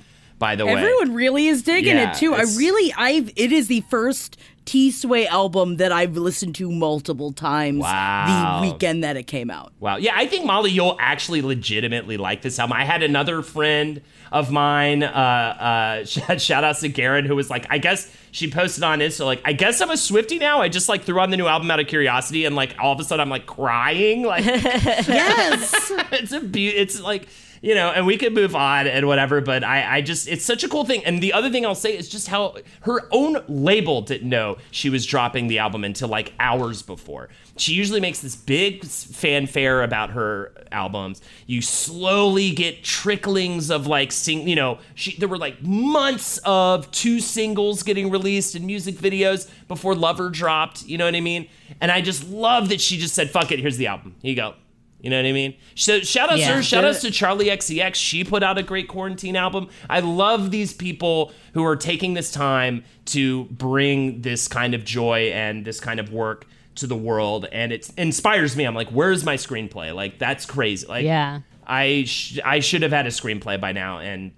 [SPEAKER 2] by the way
[SPEAKER 1] Everyone really is digging
[SPEAKER 2] Yeah,
[SPEAKER 1] it too. I really, I've. It is the first T Sway album that I've listened to multiple times.
[SPEAKER 2] Wow.
[SPEAKER 1] The weekend that it came out.
[SPEAKER 2] Wow. Yeah, I think Molly, you'll actually legitimately like this album. I had another friend of mine, uh, uh, [laughs] shout, outs to Garen, who was like, I guess she posted on Insta, like, I guess I'm a Swifty now. I just like threw on the new album out of curiosity, and like all of a sudden I'm like crying. Like, [laughs] [laughs]
[SPEAKER 1] Yes.
[SPEAKER 2] it's a be- it's like you know and we could move on and whatever but I, I just it's such a cool thing. And the other thing i'll say is just how her own label didn't know she was dropping the album until like hours before. She usually makes this big fanfare about her albums. You slowly get tricklings of like sing you know she there were like months of two singles getting released and music videos before lover dropped you know what i mean? And i just love that she just said fuck it here's the album. Here you go you know what I mean? So shout outs to her. Shout outs to Charli XCX. She put out a great quarantine album. I love these people who are taking this time to bring this kind of joy and this kind of work to the world, and it inspires me. I'm like, where's my screenplay? Like that's crazy. Like,
[SPEAKER 3] Yeah.
[SPEAKER 2] I sh- I should have had a screenplay by now, and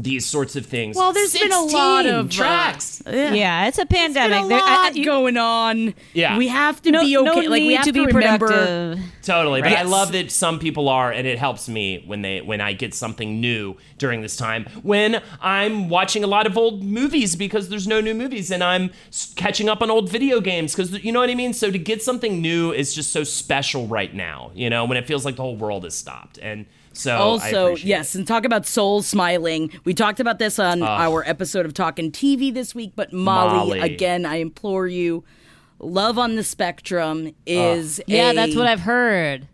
[SPEAKER 2] these sorts of things.
[SPEAKER 1] Well, there's been a lot
[SPEAKER 2] 16
[SPEAKER 1] of, uh,
[SPEAKER 2] tracks.
[SPEAKER 3] Yeah, it's a
[SPEAKER 1] Been
[SPEAKER 3] pandemic.
[SPEAKER 1] a
[SPEAKER 3] There- I-
[SPEAKER 1] lot
[SPEAKER 3] I-
[SPEAKER 1] going on.
[SPEAKER 2] Yeah.
[SPEAKER 1] We have to
[SPEAKER 3] no,
[SPEAKER 1] be
[SPEAKER 3] no
[SPEAKER 1] okay. like we
[SPEAKER 3] need
[SPEAKER 1] have
[SPEAKER 3] to be
[SPEAKER 1] remember.
[SPEAKER 3] productive.
[SPEAKER 2] Totally, but I love that some people are, and it helps me when they when I get something new during this time. When I'm watching a lot of old movies because there's no new movies, and I'm catching up on old video games because you know what I mean. So to get something new is just so special right now. You know, when it feels like the whole world has stopped, and so
[SPEAKER 1] Also,
[SPEAKER 2] appreciate it.
[SPEAKER 1] yes, and talk about soul smiling. We talked about this on our episode of Talking TV this week, but Molly,
[SPEAKER 2] Molly.
[SPEAKER 1] again, I implore you, Love on the Spectrum is
[SPEAKER 3] Yeah,
[SPEAKER 1] a-
[SPEAKER 3] that's what I've heard.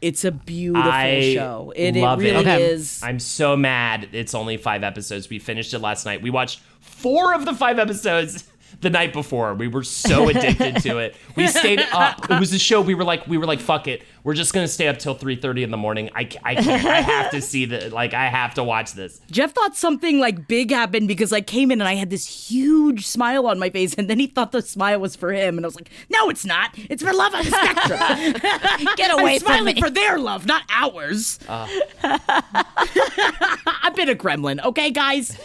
[SPEAKER 1] It's a beautiful
[SPEAKER 2] I
[SPEAKER 1] show. It,
[SPEAKER 2] love
[SPEAKER 1] it
[SPEAKER 2] it.
[SPEAKER 1] really
[SPEAKER 2] Okay.
[SPEAKER 1] is.
[SPEAKER 2] I'm so mad. It's only five episodes. We finished it last night. We watched four of the five episodes the night before. We were so addicted to it. We stayed up. It was a show. We were like, we were like, fuck it. We're just gonna stay up till 3:30 in the morning. I, I can't. I have to see the like. I have to watch this.
[SPEAKER 1] Jeff thought something like big happened because I came in and I had this huge smile on my face, and then he thought the smile was for him, and I was like, "No, it's not. It's for Love on the Spectrum. [laughs]
[SPEAKER 3] Get
[SPEAKER 1] I'm
[SPEAKER 3] away from
[SPEAKER 1] smiling
[SPEAKER 3] me.
[SPEAKER 1] for their love, not ours." Ah. [laughs] I've been a gremlin, okay, guys.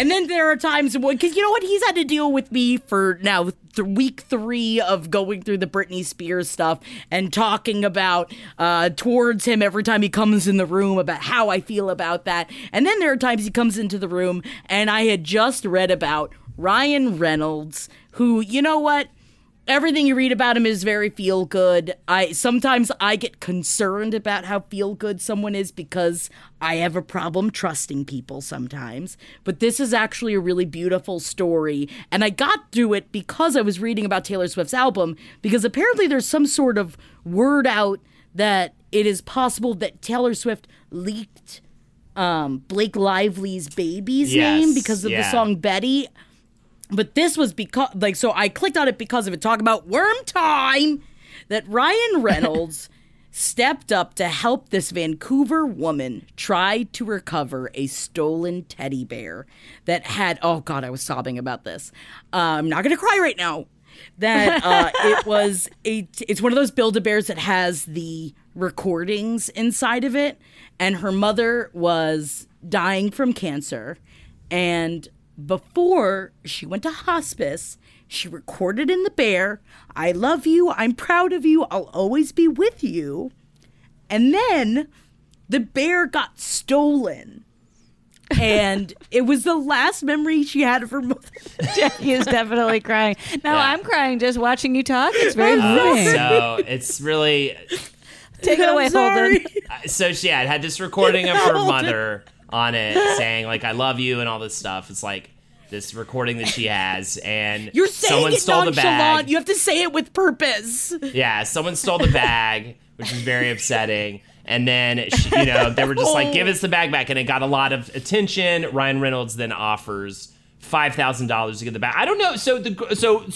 [SPEAKER 1] And then there are times because you know what he's had to deal with me for now th- week three of going through the Britney Spears stuff and talking about uh, towards him every time he comes in the room about how I feel about that. And then there are times he comes into the room and I had just read about Ryan Reynolds, who you know what everything you read about him is very feel good. I sometimes I get concerned about how feel good someone is because I have a problem trusting people sometimes. But this is actually a really beautiful story and I got through it because I was reading about Taylor Swift's album because apparently there's some sort of word out that it is possible that Taylor Swift leaked um, Blake Lively's baby's
[SPEAKER 2] Yes,
[SPEAKER 1] name because of the song Betty but this was because like so I clicked on it because of it talk about worm time that Ryan [laughs] Reynolds stepped up to help this Vancouver woman try to recover a stolen teddy bear that had oh god I was sobbing about this. Uh, I'm not going to cry right now. that [laughs] uh, it was a. It's one of those Build a Bears that has the recordings inside of it, and her mother was dying from cancer, and before she went to hospice, she recorded in the bear, "I love you. I'm proud of you. I'll always be with you." And then the bear got stolen. and it was the last memory she had of her mother. [laughs]
[SPEAKER 3] Jackie is definitely crying. Now
[SPEAKER 2] Yeah.
[SPEAKER 3] I'm crying just watching you talk. It's very [laughs] moving.
[SPEAKER 2] So it's really
[SPEAKER 3] Take it away,
[SPEAKER 1] I'm sorry.
[SPEAKER 3] Holden. [laughs]
[SPEAKER 2] so she had had this recording of her mother on it [laughs] saying like I love you and all this stuff. It's like this recording that she has and [laughs]
[SPEAKER 1] You're saying
[SPEAKER 2] someone
[SPEAKER 1] it
[SPEAKER 2] stole the
[SPEAKER 1] nonchalant.
[SPEAKER 2] bag.
[SPEAKER 1] You have to say it with purpose.
[SPEAKER 2] Yeah, someone stole the [laughs] bag, which is very upsetting. And then, she, you know, they were just like, oh. give us the bag back. And it got a lot of attention. Ryan Reynolds then offers $5,000 to get the bag. I don't know. So, the so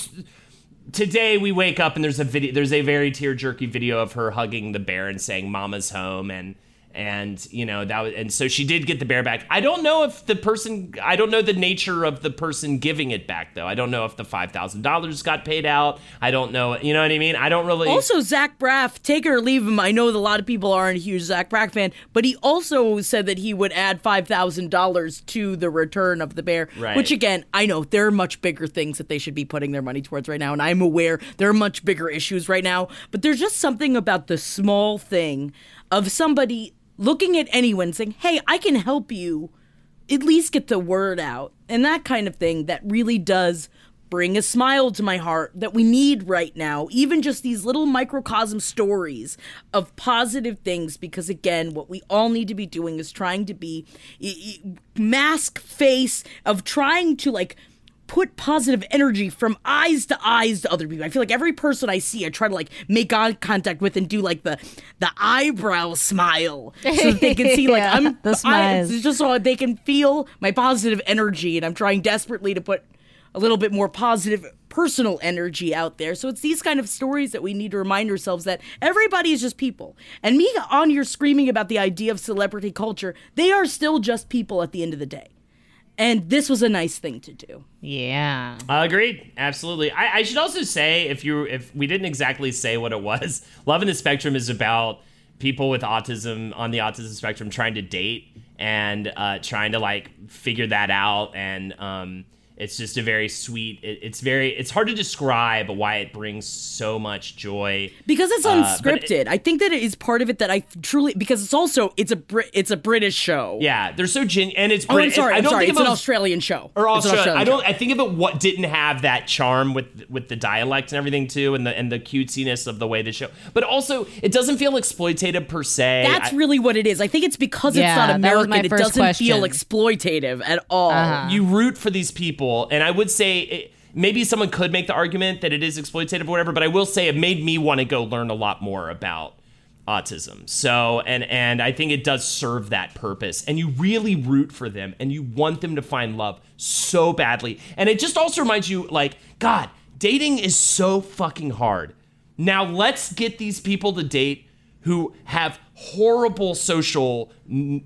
[SPEAKER 2] today we wake up and there's a video, there's a very tear jerky video of her hugging the bear and saying, Mama's home. And, and you know that was, and so she did get the bear back. I don't know if the person, I don't know the nature of the person giving it back though. I don't know if the five thousand dollars got paid out. I don't know, you know what I mean. I don't really.
[SPEAKER 1] Also, Zach Braff, take it or leave him. I know that a lot of people aren't a huge Zach Braff fan, but he also said that he would add five thousand dollars to the return of the bear.
[SPEAKER 2] Right.
[SPEAKER 1] Which again, I know there are much bigger things that they should be putting their money towards right now, and I'm aware there are much bigger issues right now. But there's just something about the small thing of somebody looking at anyone saying, "Hey, I can help you." At least get the word out, and that kind of thing that really does bring a smile to my heart that we need right now. Even just these little microcosm stories of positive things, because again, what we all need to be doing is trying to be mask face of trying to like put positive energy from eyes to eyes to other people. I feel like every person I see, I try to like make eye contact with and do like the the eyebrow smile so that they can see [laughs] like
[SPEAKER 3] Yeah,
[SPEAKER 1] I'm
[SPEAKER 3] the
[SPEAKER 1] I,
[SPEAKER 3] smiles.
[SPEAKER 1] it's just so they can feel my positive energy, and I'm trying desperately to put a little bit more positive personal energy out there. So it's these kind of stories that we need to remind ourselves that everybody is just people. And me on here screaming about the idea of celebrity culture, they are still just people at the end of the day. And this was a nice thing to do.
[SPEAKER 3] Yeah.
[SPEAKER 2] Uh, agreed. Absolutely. I, I should also say, if you if we didn't exactly say what it was, [laughs] Love in the Spectrum is about people with autism on the autism spectrum trying to date and uh, trying to like figure that out. And um, it's just a very sweet. It, it's very. It's hard to describe why it brings so much joy.
[SPEAKER 1] because it's
[SPEAKER 2] Uh, it-
[SPEAKER 1] unscripted. I think that it is part of it that I truly because it's also it's a Brit it's a British show.
[SPEAKER 2] Yeah, they're so gen and it's.
[SPEAKER 1] Oh, I'm
[SPEAKER 2] Brit-
[SPEAKER 1] sorry.
[SPEAKER 2] I
[SPEAKER 1] I'm
[SPEAKER 2] don't
[SPEAKER 1] sorry.
[SPEAKER 2] think
[SPEAKER 1] It's an
[SPEAKER 2] it-
[SPEAKER 1] Australian show.
[SPEAKER 2] or
[SPEAKER 1] It's an
[SPEAKER 2] also
[SPEAKER 1] Australian
[SPEAKER 2] I don't
[SPEAKER 1] show.
[SPEAKER 2] I think of it what didn't have that charm with with the dialect and everything too and the and the cutesiness of the way the show but also it doesn't feel exploitative per se
[SPEAKER 1] That's
[SPEAKER 2] I-
[SPEAKER 1] really what it is. I think it's because
[SPEAKER 3] Yeah,
[SPEAKER 1] it's not American. It doesn't feel exploitative at all.
[SPEAKER 2] you root for these people and I would say it, maybe someone could make the argument that it is exploitative or whatever but I will say it made me want to go learn a lot more about autism. So and and I think it does serve that purpose. And you really root for them and you want them to find love so badly. And it just also reminds you like god dating is so fucking hard. Now let's get these people to date who have horrible social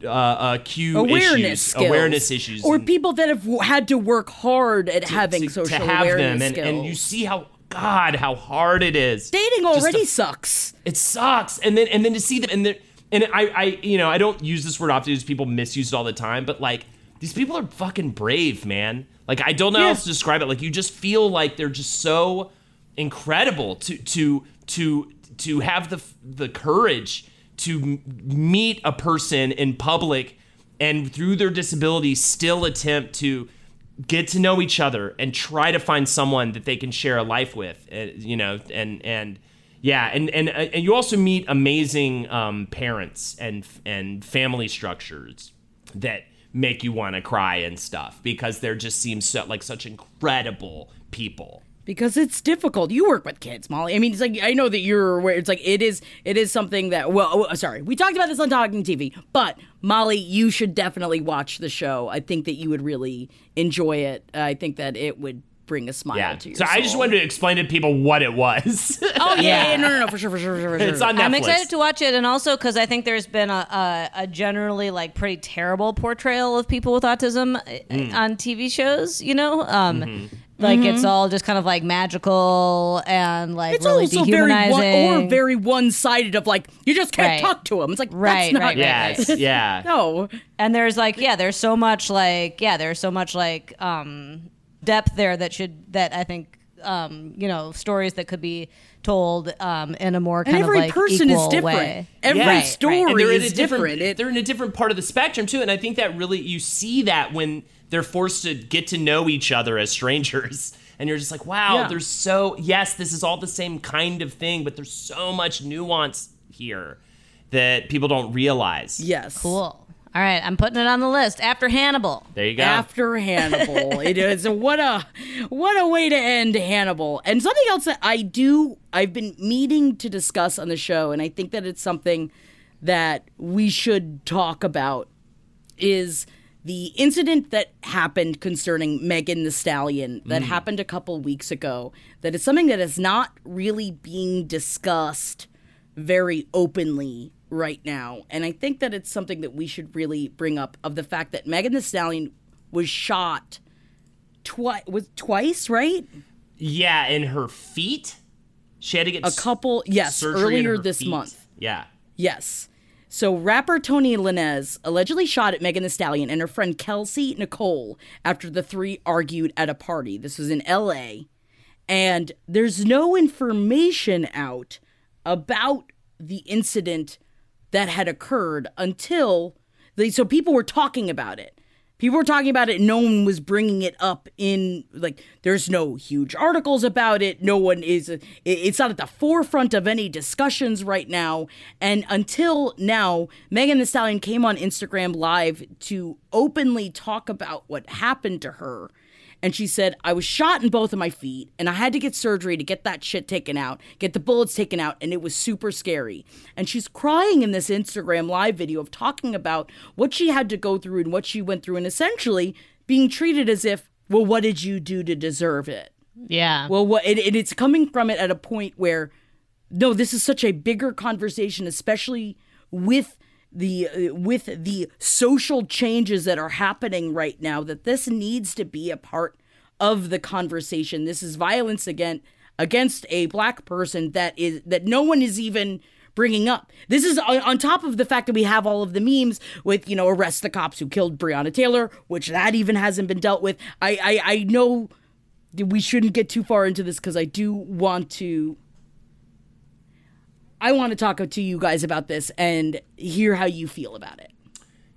[SPEAKER 2] uh, uh, cue
[SPEAKER 1] Awareness
[SPEAKER 2] issues, awareness issues,
[SPEAKER 1] or people that have w- had to work hard at having
[SPEAKER 2] to,
[SPEAKER 1] social
[SPEAKER 2] to have
[SPEAKER 1] awareness
[SPEAKER 2] them, and,
[SPEAKER 1] skills.
[SPEAKER 2] and you see how God how hard it is.
[SPEAKER 1] dating already
[SPEAKER 2] to-
[SPEAKER 1] sucks.
[SPEAKER 2] it sucks, and then and then to see them, and then and I I you know I don't use this word often because people misuse it all the time, but like these people are fucking brave, man. Like I don't know how else to describe it. Like you just feel like they're just so incredible to to to to have the the courage to meet a person in public and through their disability still attempt to get to know each other and try to find someone that they can share a life with uh, you know and and yeah and and uh, and you also meet amazing um, parents and and family structures that make you want to cry and stuff because there just seems so, like such incredible people
[SPEAKER 1] because it's difficult. You work with kids, Molly. I mean, it's like I know that you're aware. It's like it is. It is something that. Well, oh, sorry, we talked about this on Talking TV, but Molly, you should definitely watch the show. I think that you would really enjoy it. I think that it would bring a smile
[SPEAKER 2] yeah
[SPEAKER 1] to your
[SPEAKER 2] so i just wanted to explain to people what it was
[SPEAKER 1] Oh yeah, yeah, no, no, no, for sure, for sure, for sure. For sure.
[SPEAKER 2] it's on netflix
[SPEAKER 3] I'm excited to watch it, and also because I think there's been a, a, a generally like pretty terrible portrayal of people with autism uh,
[SPEAKER 2] Mm.
[SPEAKER 3] on TV shows. You know, um, Like it's all just kind of like magical and like
[SPEAKER 1] It's
[SPEAKER 3] really
[SPEAKER 1] also very one, or very one-sided of like you just can't
[SPEAKER 3] Right.
[SPEAKER 1] talk to him. It's like
[SPEAKER 3] Right,
[SPEAKER 1] that's not
[SPEAKER 3] right, right,
[SPEAKER 2] Yeah, yeah. [laughs]
[SPEAKER 1] no.
[SPEAKER 3] and there's like yeah there's so much like yeah there's so much like um depth there that should that i think um you know stories that could be told um in a more
[SPEAKER 1] And
[SPEAKER 3] kind
[SPEAKER 1] every
[SPEAKER 3] of like
[SPEAKER 1] person is different.
[SPEAKER 3] way.
[SPEAKER 1] Every
[SPEAKER 3] Right, right.
[SPEAKER 1] story
[SPEAKER 2] and they're in
[SPEAKER 1] is
[SPEAKER 2] a different,
[SPEAKER 1] different. It-
[SPEAKER 2] they're in a different part of the spectrum too, and I think that really you see that when they're forced to get to know each other as strangers, [laughs] and you're just like, wow,
[SPEAKER 1] Yeah.
[SPEAKER 2] there's so yes, this is all the same kind of thing, but there's so much nuance here that people don't realize.
[SPEAKER 1] yes.
[SPEAKER 3] cool all right i'm putting it on the list after hannibal
[SPEAKER 2] There you go.
[SPEAKER 1] After Hannibal, [laughs] it is what a what a way to end Hannibal. And something else that I do I've been meaning to discuss on the show, and I think that it's something that we should talk about is the incident that happened concerning Megan Thee Stallion that mm. happened a couple weeks ago. That is something that is not really being discussed very openly right now. And I think that it's something that we should really bring up of the fact that Megan Thee Stallion was shot twice was twice, right?
[SPEAKER 2] Yeah, in her feet, she had to get
[SPEAKER 1] A couple yes, earlier this
[SPEAKER 2] feet.
[SPEAKER 1] month.
[SPEAKER 2] Yeah.
[SPEAKER 1] Yes. So rapper Tory Lanez allegedly shot at Megan Thee Stallion and her friend Kelsey Nicole after the three argued at a party. This was in LA. And there's no information out about the incident that had occurred until they so people were talking about it. People were talking about it. No one was bringing it up in like. There's no huge articles about it. No one is. It's not at the forefront of any discussions right now. And until now, Megan Thee Stallion came on Instagram Live to openly talk about what happened to her. And she said, I was shot in both of my feet and I had to get surgery to get that shit taken out, get the bullets taken out, and it was super scary. And she's crying in this Instagram live video of talking about what she had to go through and what she went through, and essentially being treated as if, well, what did you do to deserve it?
[SPEAKER 3] yeah
[SPEAKER 1] Well, what it, it, it's coming from it at a point where, no, this is such a bigger conversation, especially with the uh, with the social changes that are happening right now. That this needs to be a part of the conversation. This is violence against against a black person that is that no one is even bringing up. This is on, on top of the fact that we have all of the memes with you know arrest the cops who killed Breonna Taylor, which that even hasn't been dealt with. I I, I know we shouldn't get too far into this because I do want to. I want to talk to you guys about this and hear how you feel about it.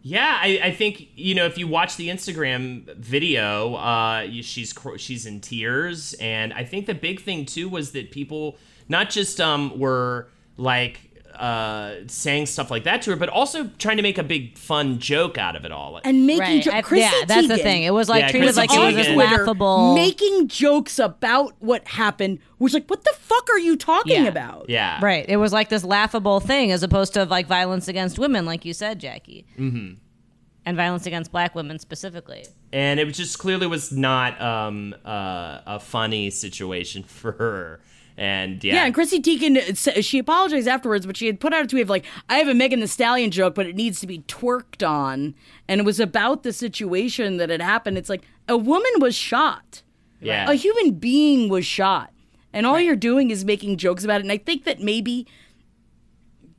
[SPEAKER 2] Yeah, I, I think you know if you watch the Instagram video, uh, she's she's in tears, and I think the big thing too was that people not just um were like uh saying stuff like that to her, but also trying to make a big fun joke out of it all.
[SPEAKER 1] And making
[SPEAKER 3] right
[SPEAKER 1] jo-
[SPEAKER 3] I-
[SPEAKER 1] Chrissy
[SPEAKER 3] yeah that's the thing it was like
[SPEAKER 2] Yeah,
[SPEAKER 3] treated
[SPEAKER 2] Chrissy
[SPEAKER 3] like it was this laughable
[SPEAKER 1] making jokes about what happened was like, what the fuck are you talking
[SPEAKER 3] Yeah.
[SPEAKER 1] about?
[SPEAKER 2] yeah,
[SPEAKER 3] Right. It was like this laughable thing as opposed to like violence against women, like you said, Jackie. Mm-hmm. And violence against black women specifically.
[SPEAKER 2] and it was just clearly was not um uh, a funny situation [laughs] for her. And yeah,
[SPEAKER 1] Yeah, and Chrissy Teigen, she apologized afterwards, but she had put out a tweet of like, I have a Megan Thee Stallion joke, but it needs to be twerked on. And it was about the situation that had happened. It's like, a woman was shot.
[SPEAKER 2] yeah,
[SPEAKER 1] A human being was shot. And all you're doing is making jokes about it. And I think that maybe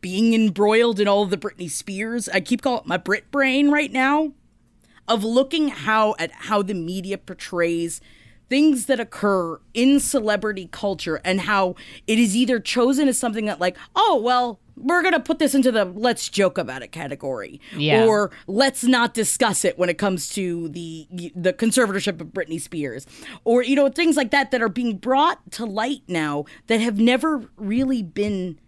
[SPEAKER 1] being embroiled in all of the Britney Spears, I keep calling it my Brit brain right now, of looking how at how the media portrays things that occur in celebrity culture and how it is either chosen as something that like, oh well, we're gonna put this into the let's joke about it category.
[SPEAKER 3] Yeah.
[SPEAKER 1] Or let's not discuss it when it comes to the the conservatorship of Britney Spears. Or, you know, things like that that are being brought to light now that have never really been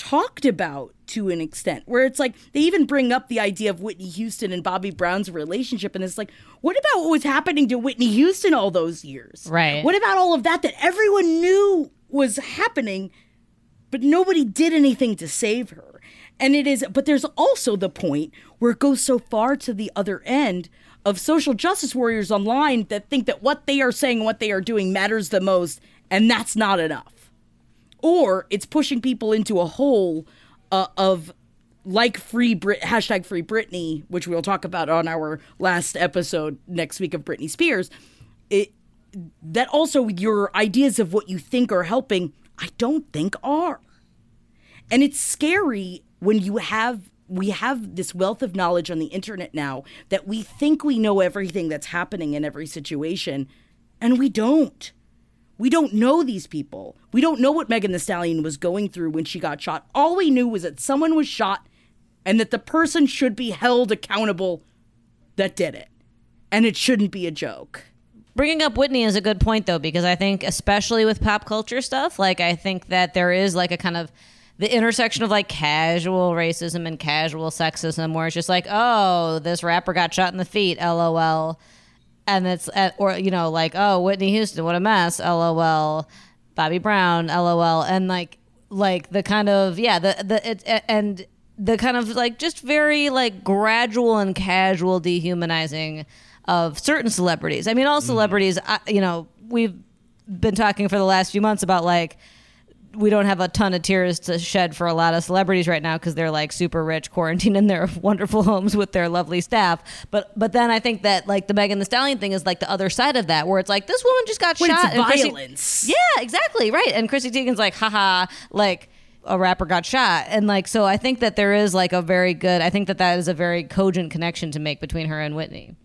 [SPEAKER 1] talked about to an extent where it's like they even bring up the idea of Whitney Houston and Bobby Brown's relationship and it's like what about what was happening to Whitney Houston all those years?
[SPEAKER 3] Right.
[SPEAKER 1] what about all of that that everyone knew was happening but nobody did anything to save her? And it is but there's also the point where it goes so far to the other end of social justice warriors online that think that what they are saying and what they are doing matters the most and that's not enough or it's pushing people into a hole uh, of like free Brit hashtag free Britney, which we'll talk about on our last episode next week of Britney Spears. It that also your ideas of what you think are helping, I don't think are. And it's scary when you have we have this wealth of knowledge on the internet now that we think we know everything that's happening in every situation, and we don't. We don't know these people. We don't know what Megan Thee Stallion was going through when she got shot. All we knew was that someone was shot and that the person should be held accountable that did it. And it shouldn't be a joke.
[SPEAKER 3] Bringing up Whitney is a good point though because I think especially with pop culture stuff, like I think that there is like a kind of the intersection of like casual racism and casual sexism where it's just like, "Oh, this rapper got shot in the feet, LOL." And it's uh, or you know, like, "Oh, Whitney Houston, what a mess, LOL." Bobby Brown, LOL. And like like the kind of yeah, the the it, and the kind of like just very like gradual and casual dehumanizing of certain celebrities. I mean, all celebrities, I, you know, we've been talking for the last few months about like we don't have a ton of tears to shed for a lot of celebrities right now because they're like super rich, quarantined in their [laughs] wonderful homes with their lovely staff. But but then I think that like the Megan Thee Stallion thing is like the other side of that, where it's like this woman just got
[SPEAKER 1] When
[SPEAKER 3] shot. and Chrissy-
[SPEAKER 1] violence.
[SPEAKER 3] yeah, exactly right. And Chrissy Teigen's like, haha, like a rapper got shot, and like so. I think that there is like a very good. I think that that is a very cogent connection to make between her and Whitney.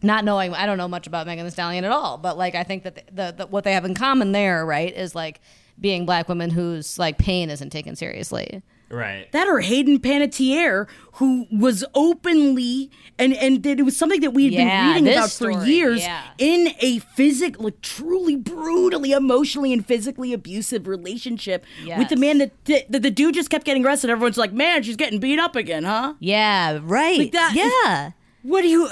[SPEAKER 3] Not knowing, I don't know much about Megan Thee Stallion at all, but like I think that the, the, the what they have in common there, right, is like being black women whose like pain isn't taken seriously.
[SPEAKER 2] Right.
[SPEAKER 1] That or Hayden Panettiere, who was openly and and that it was something that we had
[SPEAKER 3] Yeah,
[SPEAKER 1] been reading
[SPEAKER 3] this
[SPEAKER 1] about for years
[SPEAKER 3] yeah.
[SPEAKER 1] in a physical, like truly brutally, emotionally, and physically abusive relationship with the man that, that that the dude just kept getting arrested. Everyone's like, "Man, she's getting beat up again, huh?"
[SPEAKER 3] Yeah, right.
[SPEAKER 1] Like that-
[SPEAKER 3] yeah.
[SPEAKER 1] What do you?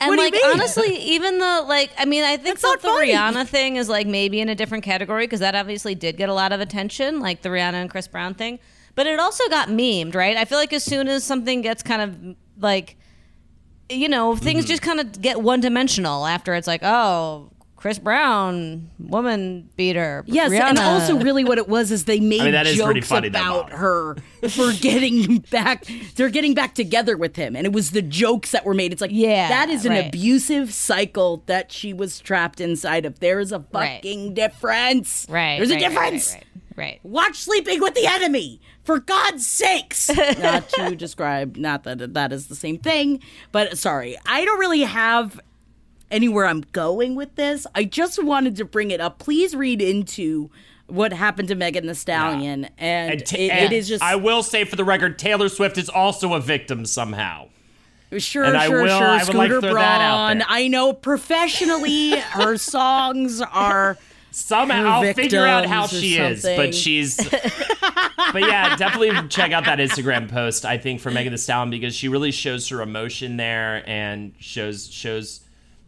[SPEAKER 3] And
[SPEAKER 1] What do you
[SPEAKER 3] like
[SPEAKER 1] mean?
[SPEAKER 3] honestly, even the like, I mean, I think
[SPEAKER 1] That's
[SPEAKER 3] that the
[SPEAKER 1] funny.
[SPEAKER 3] Rihanna thing is like maybe in a different category because that obviously did get a lot of attention, like the Rihanna and Chris Brown thing. But it also got memed, right? I feel like as soon as something gets kind of like, you know, things
[SPEAKER 2] Mm-hmm.
[SPEAKER 3] just kind of get one dimensional after it's like, oh, Chris Brown, woman beater.
[SPEAKER 1] Yes, and also really what it was is they made
[SPEAKER 2] mean, that is
[SPEAKER 1] jokes
[SPEAKER 2] funny,
[SPEAKER 1] about her [laughs] for getting back. They're getting back together with him, and it was the jokes that were made. It's like,
[SPEAKER 3] Yeah,
[SPEAKER 1] that is an
[SPEAKER 3] right.
[SPEAKER 1] abusive cycle that she was trapped inside of. There is a
[SPEAKER 3] Right.
[SPEAKER 1] fucking difference.
[SPEAKER 3] right.
[SPEAKER 1] There's
[SPEAKER 3] right,
[SPEAKER 1] a
[SPEAKER 3] right,
[SPEAKER 1] difference.
[SPEAKER 3] Right, right, right.
[SPEAKER 1] Watch Sleeping with the Enemy, for God's sakes. [laughs] not to describe, not that that is the same thing, but sorry, I don't really have anywhere I'm going with this. I just wanted to bring it up. Please read into what happened to Megan Thee Stallion, and,
[SPEAKER 2] And, ta-
[SPEAKER 1] it,
[SPEAKER 2] and
[SPEAKER 1] it is just
[SPEAKER 2] I will say for the record, Taylor Swift is also a victim somehow.
[SPEAKER 1] sure,
[SPEAKER 2] and I
[SPEAKER 1] sure,
[SPEAKER 2] will-
[SPEAKER 1] sure.
[SPEAKER 2] I would
[SPEAKER 1] Scooter
[SPEAKER 2] like to throw that out
[SPEAKER 1] Braun. I know professionally, [laughs] her songs are.
[SPEAKER 2] Somehow I'll figure out how she is, but she's. [laughs] but yeah, definitely check out that Instagram post. I think for Megan Thee Stallion because she really shows her emotion there and shows shows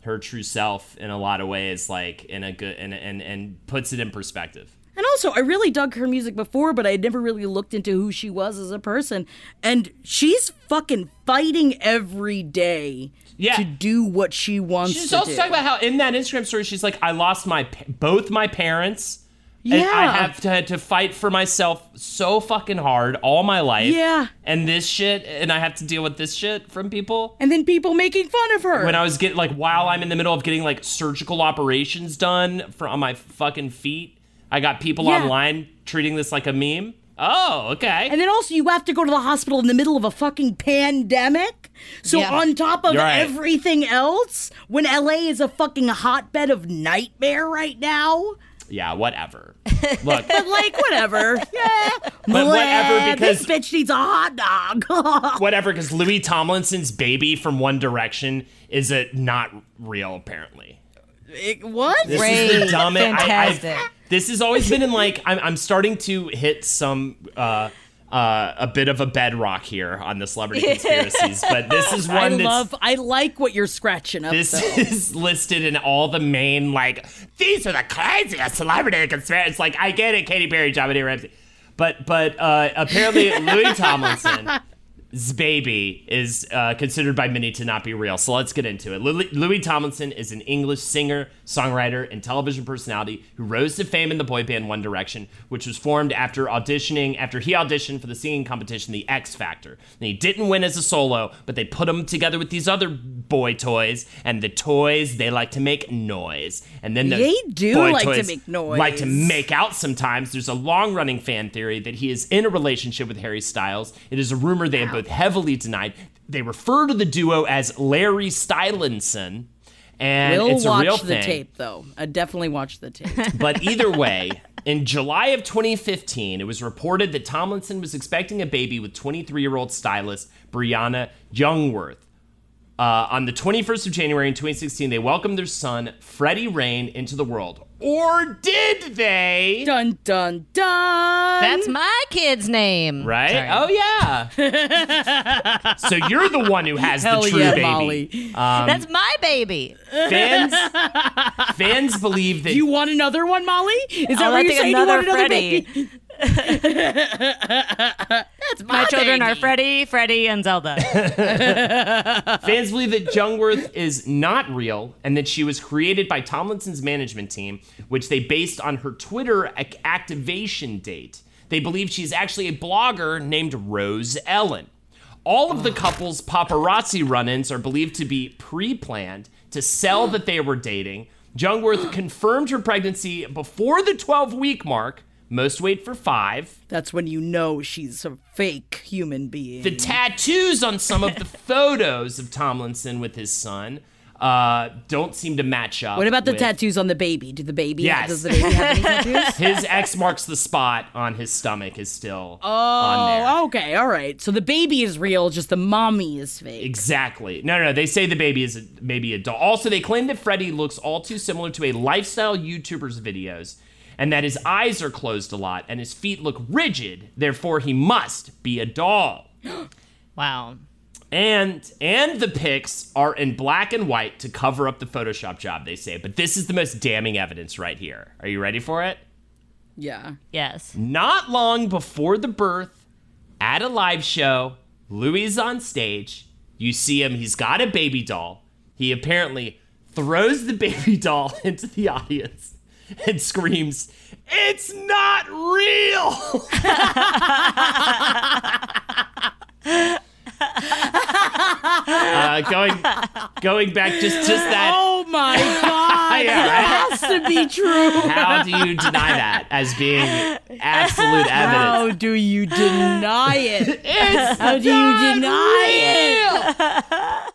[SPEAKER 2] her true self in a lot of ways, like in a good and and and puts it in perspective.
[SPEAKER 1] And also, I really dug her music before, but I had never really looked into who she was as a person. And she's fucking fighting every day
[SPEAKER 2] Yeah.
[SPEAKER 1] to do what she wants
[SPEAKER 2] She's also
[SPEAKER 1] do.
[SPEAKER 2] talking about how in that Instagram story she's like, I lost my both my parents. And I have to, to fight for myself so fucking hard all my life.
[SPEAKER 1] Yeah.
[SPEAKER 2] And this shit, and I have to deal with this shit from people.
[SPEAKER 1] and then people making fun of her.
[SPEAKER 2] when I was getting like while I'm in the middle of getting like surgical operations done for on my fucking feet, I got people
[SPEAKER 1] Yeah.
[SPEAKER 2] online treating this like a meme. Oh, okay.
[SPEAKER 1] and then also, you have to go to the hospital in the middle of a fucking pandemic. So,
[SPEAKER 3] Yeah.
[SPEAKER 1] on top of
[SPEAKER 2] right.
[SPEAKER 1] everything else, when LA is a fucking hotbed of nightmare right now,
[SPEAKER 2] yeah, whatever. [laughs] Look,
[SPEAKER 1] but like, whatever. yeah.
[SPEAKER 2] But whatever, because-
[SPEAKER 1] this bitch needs a hot dog. [laughs]
[SPEAKER 2] whatever, because Louis Tomlinson's baby from One Direction is a not real apparently.
[SPEAKER 1] what?
[SPEAKER 2] This
[SPEAKER 3] Great.
[SPEAKER 2] is the dumbest.
[SPEAKER 3] Fantastic.
[SPEAKER 2] I, this has always been in like I'm, I'm starting to hit some uh, uh, a bit of a bedrock here on the celebrity conspiracies, but this is [laughs]
[SPEAKER 1] I
[SPEAKER 2] one that's I
[SPEAKER 1] love, I like what you're scratching up.
[SPEAKER 2] this
[SPEAKER 1] though. [laughs]
[SPEAKER 2] is listed in all the main like these are the craziest celebrity conspiracies. Like I get it, Katy Perry, JonBenét Ramsey, but but uh, apparently Louis [laughs] Tomlinson baby is uh, considered by many to not be real. So let's get into it. Louis, Tomlinson is an English singer, songwriter, and television personality who rose to fame in the boy band One Direction, which was formed after auditioning after he auditioned for the singing competition The X Factor. And he didn't win as a solo, but they put him together with these other boy toys, and the toys they like to make noise. And then the
[SPEAKER 1] They do
[SPEAKER 2] boy
[SPEAKER 1] like to make noise.
[SPEAKER 2] Like to make out sometimes. There's a long running fan theory that he is in a relationship with Harry Styles. It is a rumor they have both heavily denied. They refer to the duo as Larry Stylinson. And
[SPEAKER 1] We'll
[SPEAKER 2] it's a
[SPEAKER 1] watch
[SPEAKER 2] real
[SPEAKER 1] the
[SPEAKER 2] thing.
[SPEAKER 1] tape, though. I definitely watch the tape. [laughs]
[SPEAKER 2] But either way, in July of 2015, it was reported that Tomlinson was expecting a baby with 23 year old stylist Briana Jungwirth. Uh, on the 21st of January in 2016, they welcomed their son, Freddie Reign, into the world. Or did they?
[SPEAKER 1] dun dun dun.
[SPEAKER 3] That's my kid's name.
[SPEAKER 2] Right?
[SPEAKER 3] Sorry.
[SPEAKER 2] Oh, yeah. [laughs] so you're the one who has
[SPEAKER 1] Hell
[SPEAKER 2] the true
[SPEAKER 1] yeah,
[SPEAKER 2] baby.
[SPEAKER 1] Molly.
[SPEAKER 3] Um, That's my baby.
[SPEAKER 2] Fans, [laughs] fans believe that
[SPEAKER 1] Do you want another one, Molly? Is that
[SPEAKER 3] I'll
[SPEAKER 1] what
[SPEAKER 3] let
[SPEAKER 1] you're saying? You want
[SPEAKER 3] another
[SPEAKER 1] another
[SPEAKER 3] Freddie.
[SPEAKER 1] baby? That's
[SPEAKER 3] My children
[SPEAKER 1] baby.
[SPEAKER 3] are Freddie, Freddie, and Zelda. [laughs]
[SPEAKER 2] Fans believe that Jungwirth is not real and that she was created by Tomlinson's management team, which they based on her Twitter ac- activation date. They believe she's actually a blogger named Rose Ellen. All of the couple's paparazzi run ins are believed to be pre planned to sell that they were dating. Jungwirth [gasps] confirmed her pregnancy before the 12 week mark. Most wait for five.
[SPEAKER 1] That's when you know she's a fake human being.
[SPEAKER 2] The tattoos on some of the [laughs] photos of Tomlinson with his son uh, don't seem to match up.
[SPEAKER 1] what about the
[SPEAKER 2] with-
[SPEAKER 1] tattoos on the baby? Do the baby?
[SPEAKER 2] Yes.
[SPEAKER 1] Does the baby have any [laughs] tattoos?
[SPEAKER 2] His X marks the spot on his stomach is still on there.
[SPEAKER 1] Oh, okay, all right. So the baby is real, just the mommy is fake.
[SPEAKER 2] Exactly. No, no, no. They say the baby is a, maybe a doll. Also, they claim that Freddie looks all too similar to a lifestyle YouTuber's videos, and that his eyes are closed a lot and his feet look rigid. Therefore, he must be a doll. [gasps]
[SPEAKER 3] Wow.
[SPEAKER 2] And and the pics are in black and white to cover up the Photoshop job, they say. But this is the most damning evidence right here. Are you ready for it?
[SPEAKER 1] Yeah.
[SPEAKER 3] Yes.
[SPEAKER 2] Not long before the birth, at a live show, Louis is on stage. You see him, he's got a baby doll. He apparently throws the [laughs] baby doll [laughs] into the audience [laughs] and screams, It's not real! [laughs] uh, going going back just just that
[SPEAKER 1] Oh my god! [laughs]
[SPEAKER 2] Yeah,
[SPEAKER 1] that has to be true.
[SPEAKER 2] how do you deny that as being absolute evidence?
[SPEAKER 1] How do you deny it? How do you deny it?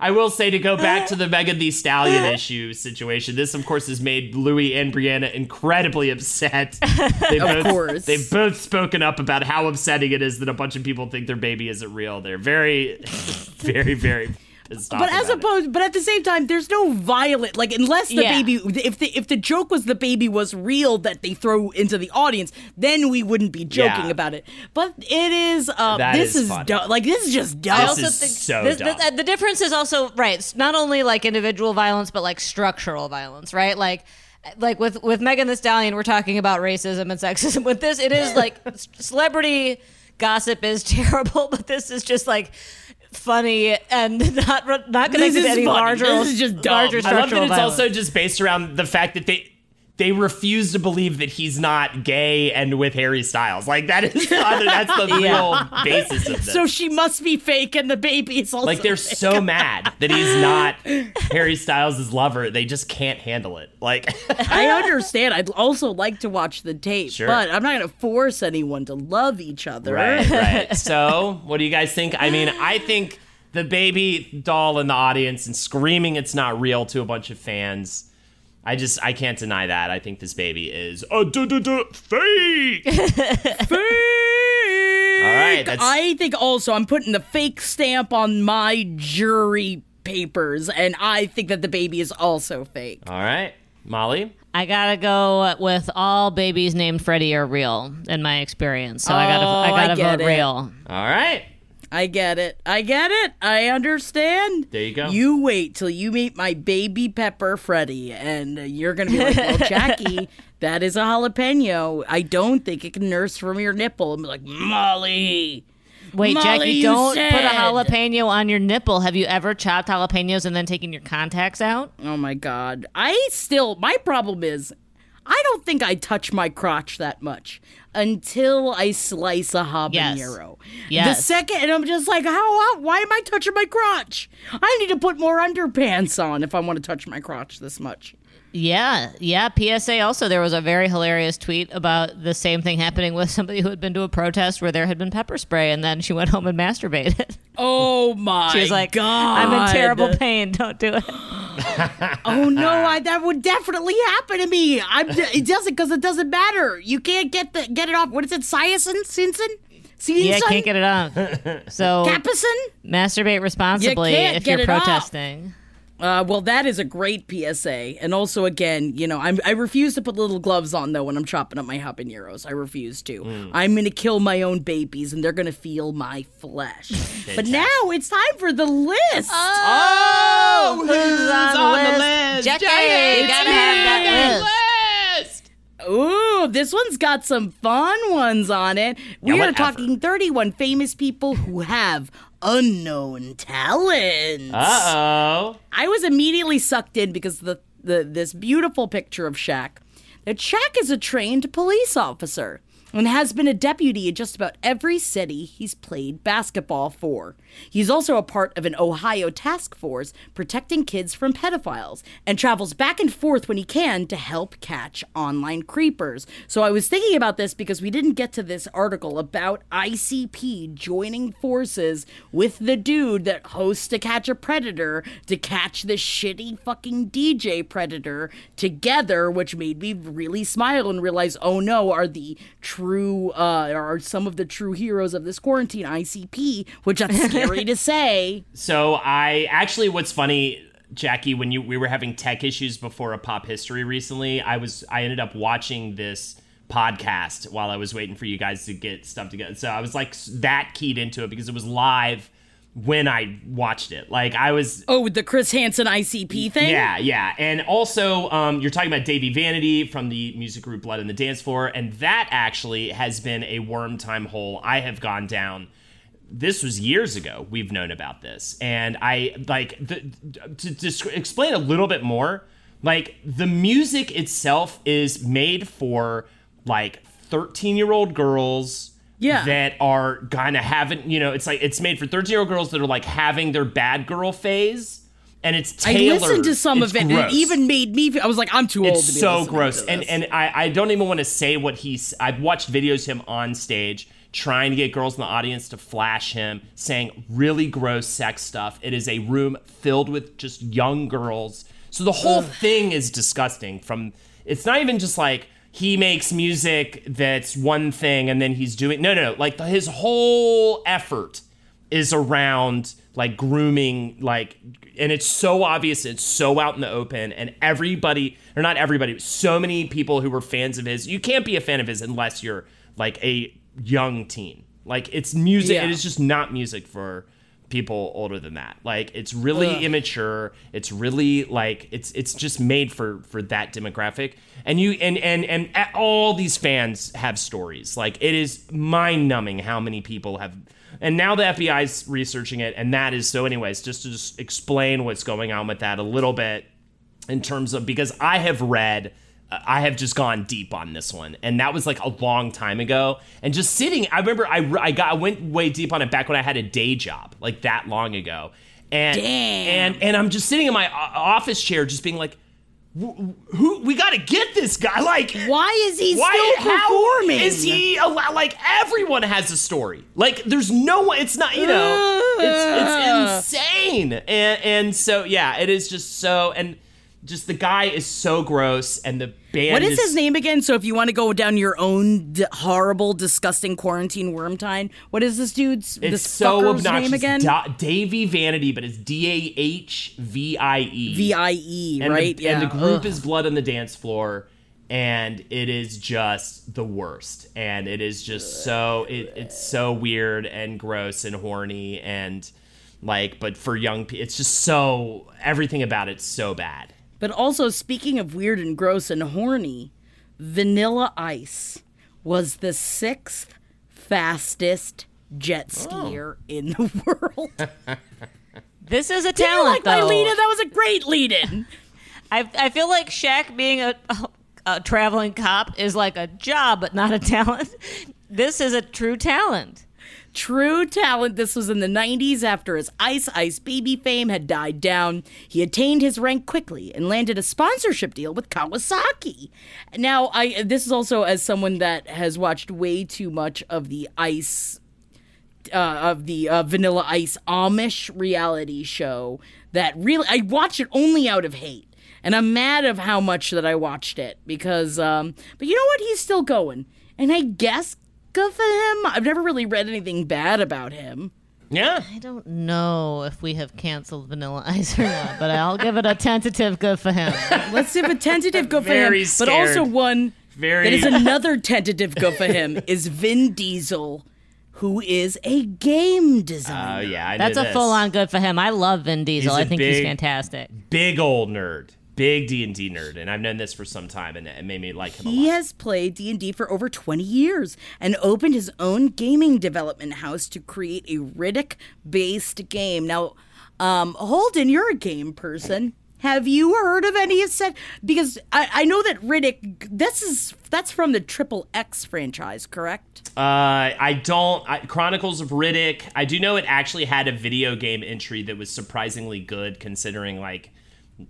[SPEAKER 2] I will say to go back to the [laughs] Megan Thee Stallion issue situation. This, of course, has made Louis and Briana incredibly upset. [laughs] They've
[SPEAKER 1] Of
[SPEAKER 2] both,
[SPEAKER 1] course.
[SPEAKER 2] they've both spoken up about how upsetting it is that a bunch of people think their baby isn't real. They're very, [laughs] very, very pissed off.
[SPEAKER 1] But as
[SPEAKER 2] about it.
[SPEAKER 1] opposed, but at the same time, there's no violent like unless the
[SPEAKER 3] Yeah.
[SPEAKER 1] baby if the if the joke was the baby was real that they throw into the audience, then we wouldn't be joking
[SPEAKER 2] Yeah.
[SPEAKER 1] about it. But it is uh,
[SPEAKER 2] That
[SPEAKER 1] this
[SPEAKER 2] is
[SPEAKER 1] is,
[SPEAKER 2] funny.
[SPEAKER 1] dumb. Like this is just dumb.
[SPEAKER 3] I also
[SPEAKER 2] is
[SPEAKER 3] think
[SPEAKER 2] so
[SPEAKER 3] this-
[SPEAKER 2] dumb.
[SPEAKER 3] the, the difference is also right. It's not only like individual violence, but like structural violence, right? Like, like with with Megan Thee Stallion, we're talking about racism and sexism. With this, it is like [laughs] celebrity gossip is [laughs] terrible, but this is just like funny and [laughs] not not connected to any larger
[SPEAKER 1] This is just dumb.
[SPEAKER 3] larger
[SPEAKER 2] I love that it's also just based around the fact that they they refuse to believe that he's not gay and with Harry Styles. Like that is uh, that's the [laughs] real basis of this.
[SPEAKER 1] So she must be fake, and the baby is also
[SPEAKER 2] like they're
[SPEAKER 1] fake.
[SPEAKER 2] so mad that he's not Harry Styles' lover. They just can't handle it. Like
[SPEAKER 1] I [laughs] understand. I'd also like to watch the tape,
[SPEAKER 2] Sure.
[SPEAKER 1] but I'm not going to force anyone to love each other.
[SPEAKER 2] Right, right. [laughs] So, what do you guys think? I mean, I think the baby doll in the audience and screaming it's not real to a bunch of fans. I just I can't deny that. I think this baby is a duh, duh, duh, fake. [laughs] fake. All right, that's
[SPEAKER 1] I think also I'm putting the fake stamp on my jury papers, and I think that the baby is also fake.
[SPEAKER 2] all right. Molly,
[SPEAKER 3] I gotta go with all babies named Freddie are real in my experience. So I gotta,
[SPEAKER 1] Oh,
[SPEAKER 3] I
[SPEAKER 1] I
[SPEAKER 3] gotta
[SPEAKER 1] get
[SPEAKER 3] vote
[SPEAKER 1] it.
[SPEAKER 3] real.
[SPEAKER 2] all right.
[SPEAKER 1] I get it. I get it. I understand.
[SPEAKER 2] There you go.
[SPEAKER 1] You wait till you meet my baby pepper Freddy, and uh, you're gonna be like, "Well, Jackie, [laughs] that is a jalapeno. I don't think it can nurse from your nipple." And be like, "Molly,
[SPEAKER 3] Wait,
[SPEAKER 1] Molly,
[SPEAKER 3] Jackie, don't put a jalapeno on your nipple. Have you ever chopped jalapenos and then taken your contacts out?
[SPEAKER 1] Oh my god. I still my problem is I don't think I touch my crotch that much until I slice a habanero.
[SPEAKER 3] Yes.
[SPEAKER 1] The second and I'm just like, how why am I touching my crotch? I need to put more underpants on if I want to touch my crotch this much.
[SPEAKER 3] Yeah, yeah. PSA also, there was a very hilarious tweet about the same thing happening with somebody who had been to a protest where there had been pepper spray and then she went home and masturbated. [laughs]
[SPEAKER 1] Oh my
[SPEAKER 3] She was like,
[SPEAKER 1] god.
[SPEAKER 3] I'm in terrible pain. Don't do it. [laughs]
[SPEAKER 1] Oh no, I, that would definitely happen to me. I'm it doesn't because it doesn't matter. You can't get the get it off. What is it? Cyasin? Sinsin? Sinsin?
[SPEAKER 3] Yeah, can't get it on. [laughs] So
[SPEAKER 1] Capicin?
[SPEAKER 3] masturbate responsibly
[SPEAKER 1] can't
[SPEAKER 3] if
[SPEAKER 1] get
[SPEAKER 3] you're
[SPEAKER 1] it off.
[SPEAKER 3] protesting.
[SPEAKER 1] Uh, well, that is a great PSA, and also again, you know, I'm, I refuse to put little gloves on though when I'm chopping up my habaneros. I refuse to. I'm gonna kill my own babies, and they're gonna feel my flesh. but now it's time for the list.
[SPEAKER 3] Oh, who's, on, the list? Jackie,
[SPEAKER 2] Jackie,
[SPEAKER 3] gotta have that list.
[SPEAKER 1] Ooh, this one's got some fun ones on it. We are
[SPEAKER 2] whatever.
[SPEAKER 1] talking 31 famous people who have unknown talents.
[SPEAKER 2] Uh oh.
[SPEAKER 1] I was immediately sucked in because the, the this beautiful picture of Shaq. That Shaq is a trained police officer and has been a deputy in just about every city he's played basketball for. He's also a part of an Ohio task force protecting kids from pedophiles and travels back and forth when he can to help catch online creepers. So I was thinking about this because we didn't get to this article about ICP joining forces with the dude that hosts To Catch a Predator to catch the shitty fucking DJ Predator together, which made me really smile and realize, oh no, are the true, uh, are some of the true heroes of this quarantine ICP, which that's [laughs] scary to say.
[SPEAKER 2] So I actually, what's funny, Jackie, when you we were having tech issues before a pop history recently, I was I ended up watching this podcast while I was waiting for you guys to get stuff together. So I was like that keyed into it because it was live when I watched it. Like I was
[SPEAKER 1] Oh, with the Chris Hansen ICP thing?
[SPEAKER 2] yeah, yeah. And also, um, you're talking about Dahvie Vanity from the music group Blood on the Dance Floor, and that actually has been a worm time hole I have gone down. This was years ago. We've known about this, and I like the, to, to explain a little bit more. Like the music itself is made for like 13 year old girls
[SPEAKER 1] Yeah.
[SPEAKER 2] that are kind of having, you know, it's like it's made for 13 year old girls that are like having their bad girl phase. And it's
[SPEAKER 1] I
[SPEAKER 2] tailored.
[SPEAKER 1] listened to some
[SPEAKER 2] It's
[SPEAKER 1] of it, and it even made me. I was like, I'm too old
[SPEAKER 2] It's
[SPEAKER 1] to be
[SPEAKER 2] so gross, and and I, I don't even want to say what he's. I've watched videos of him on stage trying to get girls in the audience to flash him, saying really gross sex stuff. It is a room filled with just young girls, so the whole thing is disgusting. From it's not even just like he makes music that's one thing and then he's doing no no no like his whole effort is around like grooming like and it's so obvious it's so out in the open and everybody or not everybody so many people who were fans of his you can't be a fan of his unless you're like a young teen. Like it's music
[SPEAKER 1] Yeah.
[SPEAKER 2] it is just not music for people older than that. Like it's really immature. It's really like it's it's just made for for that demographic. And you and and and all these fans have stories. Like it is mind numbing how many people have and now the FBI's researching it and that is so anyways just to just explain what's going on with that a little bit in terms of because I have read I have just gone deep on this one, and that was like a long time ago. And just sitting, I remember I, I got I went way deep on it back when I had a day job, like that long ago. And and and I'm just sitting in my uh, office chair, just being like, who, who we got to get this guy? [laughs] Like,
[SPEAKER 1] Why is he
[SPEAKER 2] why
[SPEAKER 1] still performing?
[SPEAKER 2] is he allow, like everyone has a story like there's no one it's not you know it's, it's insane and and so yeah it is just so and just the guy is so gross and the band
[SPEAKER 1] What is his name again? So if you want to go down your own d- horrible, disgusting quarantine worm time, what is this dude's
[SPEAKER 2] it's so obnoxious
[SPEAKER 1] name again?
[SPEAKER 2] Da- Dahvie Vanity but it's D-A-H-V-I-E
[SPEAKER 1] V I E,
[SPEAKER 2] and
[SPEAKER 1] right?
[SPEAKER 2] the,
[SPEAKER 1] yeah.
[SPEAKER 2] and the group
[SPEAKER 1] Ugh.
[SPEAKER 2] is blood on the dance floor and it is just the worst and it is just so it, it's so weird and gross and horny and like but for young people it's just so everything about it's so bad
[SPEAKER 1] But also, speaking of weird and gross and horny, Vanilla Ice was the sixth fastest jet oh. skier in the [laughs] world.
[SPEAKER 3] This is a
[SPEAKER 1] Did you
[SPEAKER 3] talent,
[SPEAKER 1] like my lead-in? That was a great lead-in. [laughs]
[SPEAKER 3] I, I feel like Shaq being a, a, [laughs] a traveling cop is like a job, but not a talent. This is a true talent.
[SPEAKER 1] True talent. This was in the 90s after his Ice Ice Baby fame had died down. He attained his rank quickly and landed a sponsorship deal with Kawasaki. Now, I this is also as someone that has watched way too much of the Ice uh, of the uh, Vanilla Ice Amish reality show that really I watch it only out of hate. And I'm mad of how much that I watched it because um but you know what he's still going. And I guess good for him. I've never really read anything bad about him.
[SPEAKER 2] yeah
[SPEAKER 3] I don't know if we have canceled Vanilla Ice or not, but I'll give it a tentative good for him. [laughs]
[SPEAKER 1] Let's give a tentative good for him.
[SPEAKER 2] Very
[SPEAKER 1] But also one
[SPEAKER 2] Very-
[SPEAKER 1] that is another tentative good for him is Vin Diesel, who is a game designer?
[SPEAKER 2] oh
[SPEAKER 1] designer.
[SPEAKER 2] yeah I know
[SPEAKER 3] That's a
[SPEAKER 2] this.
[SPEAKER 3] full on good for him. I love Vin Diesel.
[SPEAKER 2] He's a
[SPEAKER 3] I think he's fantastic.
[SPEAKER 2] big old nerd big d&d nerd and i've known this for some time and it made me like him a
[SPEAKER 1] He has played D&D for over 20 years and opened his own gaming development house to create a Riddick-based game. Now, um, Holden, you're a game person. Have you heard of any of said? Because I, I know that Riddick. This is that's from the Triple X franchise, correct?
[SPEAKER 2] Uh, I don't. I, Chronicles of Riddick. I do know it actually had a video game entry that was surprisingly good, considering like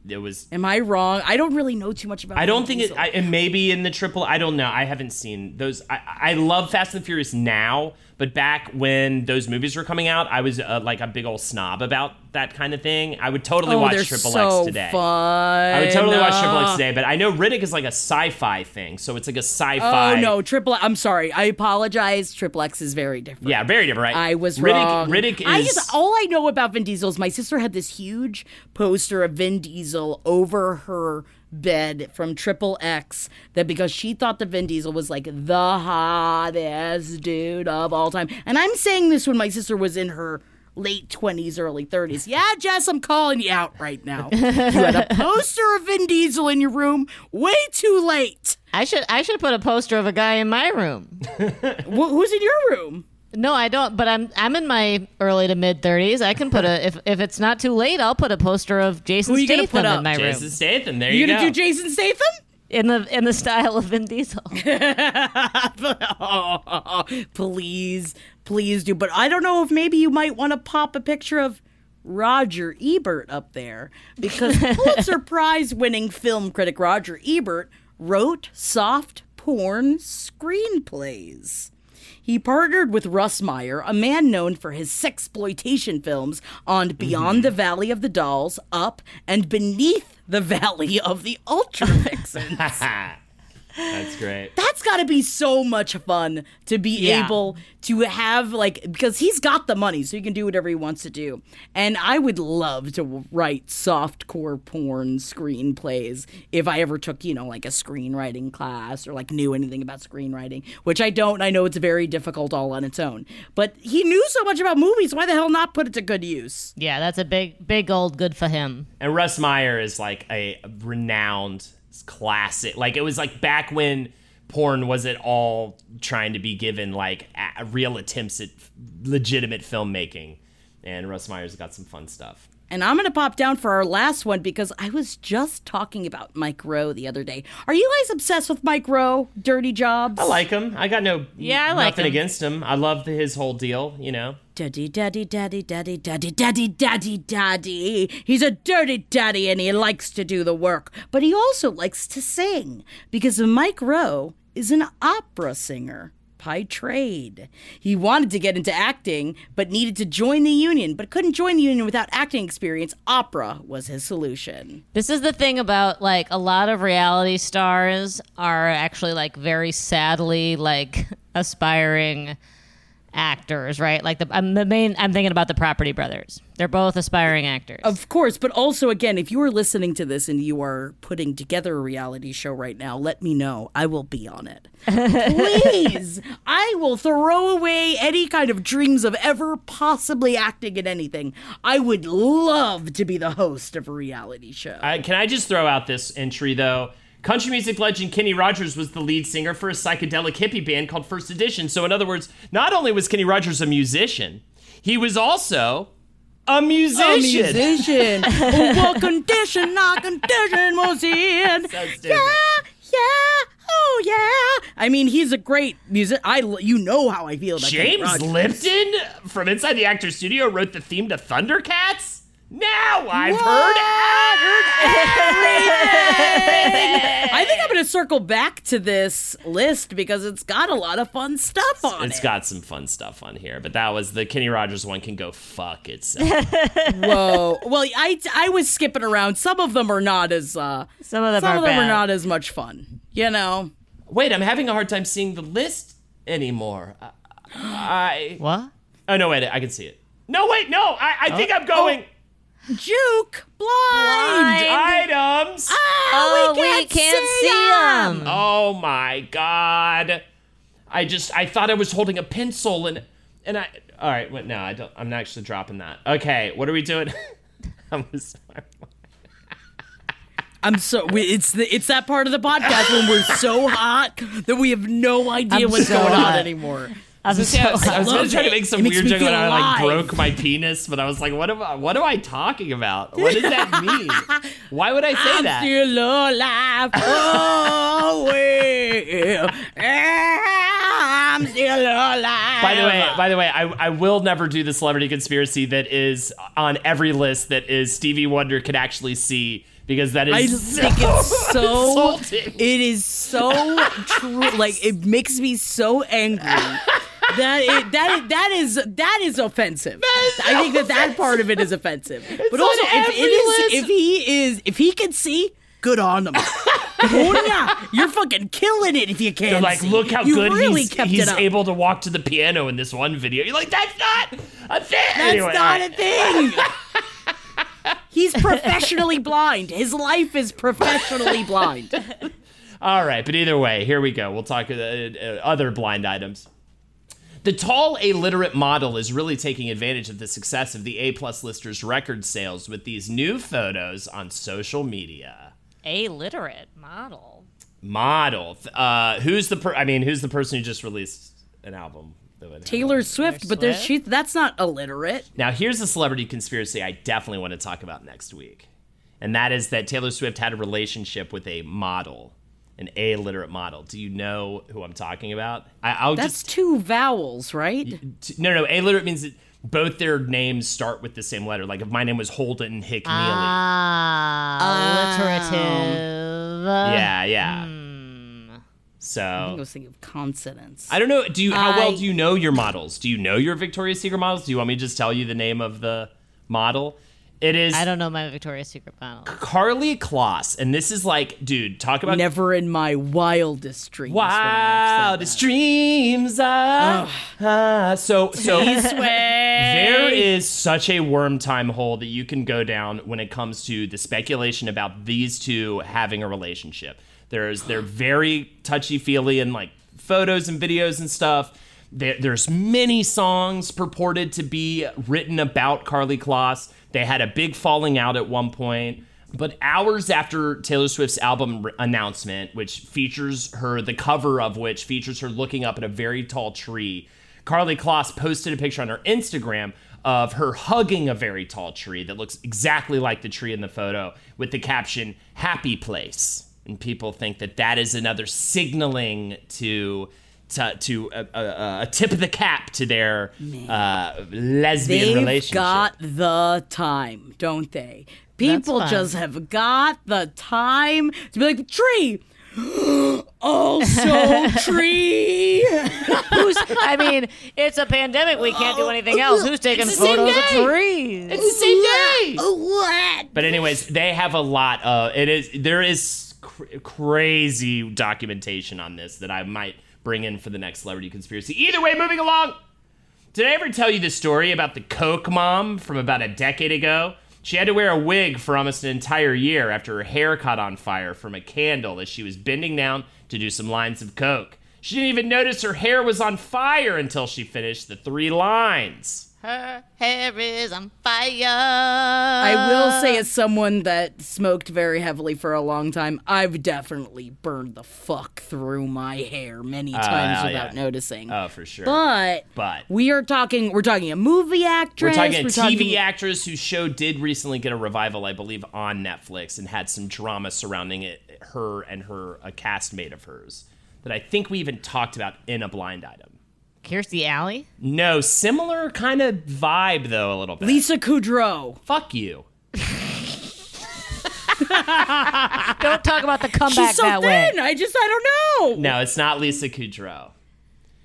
[SPEAKER 2] it was.
[SPEAKER 1] Am I wrong? I don't really know too much about.
[SPEAKER 2] I don't think it. I, and maybe in the triple. I don't know. I haven't seen those. I, I love Fast and Furious now, but back when those movies were coming out, I was uh, like a big old snob about that kind of thing. I would totally
[SPEAKER 1] oh,
[SPEAKER 2] watch Triple
[SPEAKER 1] so
[SPEAKER 2] X today.
[SPEAKER 1] Fun.
[SPEAKER 2] I would totally watch Triple X today, but I know Riddick is like a sci-fi thing, so it's like a sci-fi.
[SPEAKER 1] Oh no, Triple. I'm sorry. I apologize. Triple X is very different.
[SPEAKER 2] Yeah, very different. Right?
[SPEAKER 1] I was
[SPEAKER 2] Riddick,
[SPEAKER 1] wrong.
[SPEAKER 2] Riddick is.
[SPEAKER 1] I just all I know about Vin Diesel is my sister had this huge poster of Vin Diesel over her bed from Triple X that because she thought that Vin Diesel was like the hottest dude of all time. And I'm saying this when my sister was in her late 20s, early 30s. [laughs] Yeah, Jess, I'm calling you out right now. [laughs] you had a poster of Vin Diesel in your room way too late.
[SPEAKER 3] I should I should put a poster of a guy in my room.
[SPEAKER 1] Wh- who's in your room?
[SPEAKER 3] No, I don't. But I'm I'm in my early to mid thirties. I can put a if if it's not too late, I'll put a poster of Jason
[SPEAKER 1] Who you
[SPEAKER 3] Statham
[SPEAKER 1] put up?
[SPEAKER 3] in my
[SPEAKER 2] Jason
[SPEAKER 3] room
[SPEAKER 2] Statham. There
[SPEAKER 1] You go.
[SPEAKER 2] you,
[SPEAKER 1] gonna
[SPEAKER 2] go.
[SPEAKER 1] do Jason Statham?
[SPEAKER 3] in the in the style of Vin Diesel. [laughs] [laughs]
[SPEAKER 1] please, please do. But I don't know if maybe you might want to pop a picture of Roger Ebert up there because [laughs] Pulitzer Prize winning film critic Roger Ebert wrote soft porn screenplays. He partnered with Russ Meyer, a man known for his sexploitation films on mm-hmm. Beyond the Valley of the Dolls, Up, and Beneath the Valley of the Ultra [laughs] Vixens. [laughs]
[SPEAKER 2] That's great.
[SPEAKER 1] That's got to be so much fun to be
[SPEAKER 3] Yeah.
[SPEAKER 1] able to have like because he's got the money so he can do whatever he wants to do. And I would love to write softcore porn screenplays if I ever took, you know, like a screenwriting class or like knew anything about screenwriting, which I don't. I know it's very difficult all on its own. But he knew so much about movies, why the hell not put it to good use?
[SPEAKER 3] yeah, that's a big big old good for him.
[SPEAKER 2] And Russ Meyer is like a renowned classic. Like it was like back when porn was at all trying to be given like a- real attempts at legitimate filmmaking. And Russ Meyer's got some fun stuff.
[SPEAKER 1] And I'm going to pop down for our last one because I was just talking about Mike Rowe the other day. Are you guys obsessed with Mike Rowe? Dirty Jobs?
[SPEAKER 2] I like him. I got no
[SPEAKER 3] Yeah, I like
[SPEAKER 2] nothing
[SPEAKER 3] him.
[SPEAKER 2] against him. I love his whole deal. You know.
[SPEAKER 1] Daddy, daddy, daddy, daddy, daddy, daddy, daddy, daddy. He's a dirty daddy and he likes to do the work, but he also likes to sing because Mike Rowe is an opera singer by trade. He wanted to get into acting, but needed to join the union, but couldn't join the union without acting experience. Opera was his solution.
[SPEAKER 3] This is the thing about like a lot of reality stars are actually like very sadly like [laughs] aspiring actors, right? Like the I'm the main I'm thinking about the Property Brothers. They're both aspiring actors.
[SPEAKER 1] Of course, but also again, if you are listening to this and you are putting together a reality show right now, let me know. I will be on it. [laughs] Please, I will throw away any kind of dreams of ever possibly acting in anything. I would love to be the host of a reality show.
[SPEAKER 2] I, can I just throw out this entry though? Country music legend Kenny Rogers was the lead singer for a psychedelic hippie band called First Edition. So, in other words, not only was Kenny Rogers a musician, he was also a musician.
[SPEAKER 1] a musician. [laughs] what condition, not condition was in.
[SPEAKER 2] So
[SPEAKER 1] yeah, yeah, oh yeah. I mean, he's a great music. I, you know how I feel about
[SPEAKER 2] James. Lipton from Inside the Actors Studio wrote the theme to Thundercats. Now I've heard it! [laughs]
[SPEAKER 1] I think I'm going to circle back to this list because it's got a lot of fun stuff on
[SPEAKER 2] It's
[SPEAKER 1] it.
[SPEAKER 2] got some fun stuff on here, but that was the Kenny Rogers one. Can go fuck itself. [laughs]
[SPEAKER 1] Whoa. Well, I I was skipping around. Some of them are not as uh
[SPEAKER 3] Some of them
[SPEAKER 1] some
[SPEAKER 3] are
[SPEAKER 1] of them are not as much fun. You know.
[SPEAKER 2] Wait, I'm having a hard time seeing the list anymore. I, I
[SPEAKER 3] what?
[SPEAKER 2] oh no, wait, I can see it. No, wait, no, I, I think I'm going
[SPEAKER 1] Juke blind.
[SPEAKER 2] items.
[SPEAKER 3] Ah, oh, we can't, see them.
[SPEAKER 2] Oh my god! I just I thought I was holding a pencil and and I. All right, wait, no, I don't. I'm not actually dropping that. Okay, what are we doing? [laughs] I'm sorry.
[SPEAKER 1] I'm so we, it's the it's that part of the podcast when we're so hot that we have no idea
[SPEAKER 3] I'm
[SPEAKER 1] what's
[SPEAKER 3] so
[SPEAKER 1] going on anymore.
[SPEAKER 3] I'm so
[SPEAKER 2] Yeah, I was, I was
[SPEAKER 1] love
[SPEAKER 2] gonna try to make some
[SPEAKER 1] It
[SPEAKER 2] weird
[SPEAKER 1] me
[SPEAKER 2] joke
[SPEAKER 1] feel
[SPEAKER 2] about how I like broke my penis, but I was like, what am I, what am I talking about? [laughs] What does that mean? Why would I say
[SPEAKER 1] I'm
[SPEAKER 2] that?
[SPEAKER 1] still alive. [laughs] Oh, well. I'm still alive.
[SPEAKER 2] By the way, by the way, I, I will never do the celebrity conspiracy that is on every list that is Stevie Wonder can actually see because that is
[SPEAKER 1] I just think it's so.
[SPEAKER 2] insulting.
[SPEAKER 1] It is so [laughs] true. Like it makes me so angry. That it, that that is that is offensive. I think that that part of it is offensive. but also, if it is,
[SPEAKER 2] list.
[SPEAKER 1] if he is, if he can see, good on him. [laughs] oh yeah, you're fucking killing it if you can.
[SPEAKER 2] They're like,
[SPEAKER 1] see.
[SPEAKER 2] look how
[SPEAKER 1] you
[SPEAKER 2] good
[SPEAKER 1] really
[SPEAKER 2] he's, he's able to walk to the piano in this one video. You're like, that's not a thing.
[SPEAKER 1] That's
[SPEAKER 2] Anyway,
[SPEAKER 1] not
[SPEAKER 2] right.
[SPEAKER 1] a thing. He's professionally blind. His life is professionally blind. [laughs]
[SPEAKER 2] All right, but either way, here we go. We'll talk uh, uh, other blind items. The tall illiterate model is really taking advantage of the success of the A plus listers record sales with these new photos on social media.
[SPEAKER 3] A literate model.
[SPEAKER 2] Model, uh, who's the per- I mean, who's the person who just released an album? that would have-
[SPEAKER 1] Taylor Swift, but there's she. That's not illiterate.
[SPEAKER 2] Now, here's a celebrity conspiracy I definitely want to talk about next week. And that is that Taylor Swift had a relationship with a model, an illiterate model. Do you know who I'm talking about? I, I'll
[SPEAKER 1] That's
[SPEAKER 2] just.
[SPEAKER 1] two vowels, right?
[SPEAKER 2] No, No, A-literate means that both their names start with the same letter. Like if my name was Holden Hickneely.
[SPEAKER 3] Ah, alliterative.
[SPEAKER 2] yeah, yeah.
[SPEAKER 1] So I
[SPEAKER 2] So.
[SPEAKER 1] was thinking of consonants.
[SPEAKER 2] I don't know. Do you? How well do you know your models? Do you know your Victoria's Secret models? Do you want me to just tell you the name of the model? It is
[SPEAKER 3] I don't know my Victoria's Secret model.
[SPEAKER 2] Karlie Kloss, and this is like, dude, talk about
[SPEAKER 1] Never in my wildest dreams. would I have
[SPEAKER 2] Wow, the
[SPEAKER 1] said
[SPEAKER 2] streams. Ah, ah. So, so [laughs] there is such a worm time hole that you can go down when it comes to the speculation about these two having a relationship. There's they're [gasps] very touchy feely and like photos and videos and stuff. There, there's many songs purported to be written about Karlie Kloss. They had a big falling out at one point. But hours after Taylor Swift's album announcement, which features her, the cover of which features her looking up at a very tall tree, Karlie Kloss posted a picture on her Instagram of her hugging a very tall tree that looks exactly like the tree in the photo with the caption "Happy Place," and people think that that is another signaling to. To, to a, a, a tip of the cap to their uh, lesbian
[SPEAKER 1] They've
[SPEAKER 2] relationship.
[SPEAKER 1] got the time, don't they? People just have got the time to be like, tree. [gasps] also [laughs] tree.
[SPEAKER 3] Who's? I mean, it's a pandemic. We can't do anything else. Who's taking
[SPEAKER 2] It's the
[SPEAKER 3] photos of
[SPEAKER 2] day.
[SPEAKER 3] trees?
[SPEAKER 2] It's the same day.
[SPEAKER 1] what?
[SPEAKER 2] But anyways, they have a lot of it is there is cr- crazy documentation on this that I might bring in for the next celebrity conspiracy. Either way, moving along. Did I ever tell you the story about the Coke mom from about a decade ago? She had to wear a wig for almost an entire year after her hair caught on fire from a candle as she was bending down to do some lines of Coke. She didn't even notice her hair was on fire until she finished the three lines.
[SPEAKER 3] Her hair is on fire.
[SPEAKER 1] I will say, as someone that smoked very heavily for a long time, I've definitely burned the fuck through my hair many ah, times
[SPEAKER 2] oh,
[SPEAKER 1] without
[SPEAKER 2] yeah.
[SPEAKER 1] noticing.
[SPEAKER 2] Oh, for sure.
[SPEAKER 1] but
[SPEAKER 2] But-
[SPEAKER 1] we are talking. We're talking a movie actress.
[SPEAKER 2] We're talking a TV
[SPEAKER 1] talking-
[SPEAKER 2] actress whose show did recently get a revival, I believe, on Netflix and had some drama surrounding it, her and her a castmate of hers that I think we even talked about in a blind item.
[SPEAKER 3] Kirstie Alley.
[SPEAKER 2] No, similar kind of vibe though, a little bit.
[SPEAKER 1] Lisa Kudrow.
[SPEAKER 2] fuck you.
[SPEAKER 3] Don't talk about the comeback
[SPEAKER 1] She's so
[SPEAKER 3] that way.
[SPEAKER 1] thin. I just, I don't know.
[SPEAKER 2] No, it's not Lisa Kudrow.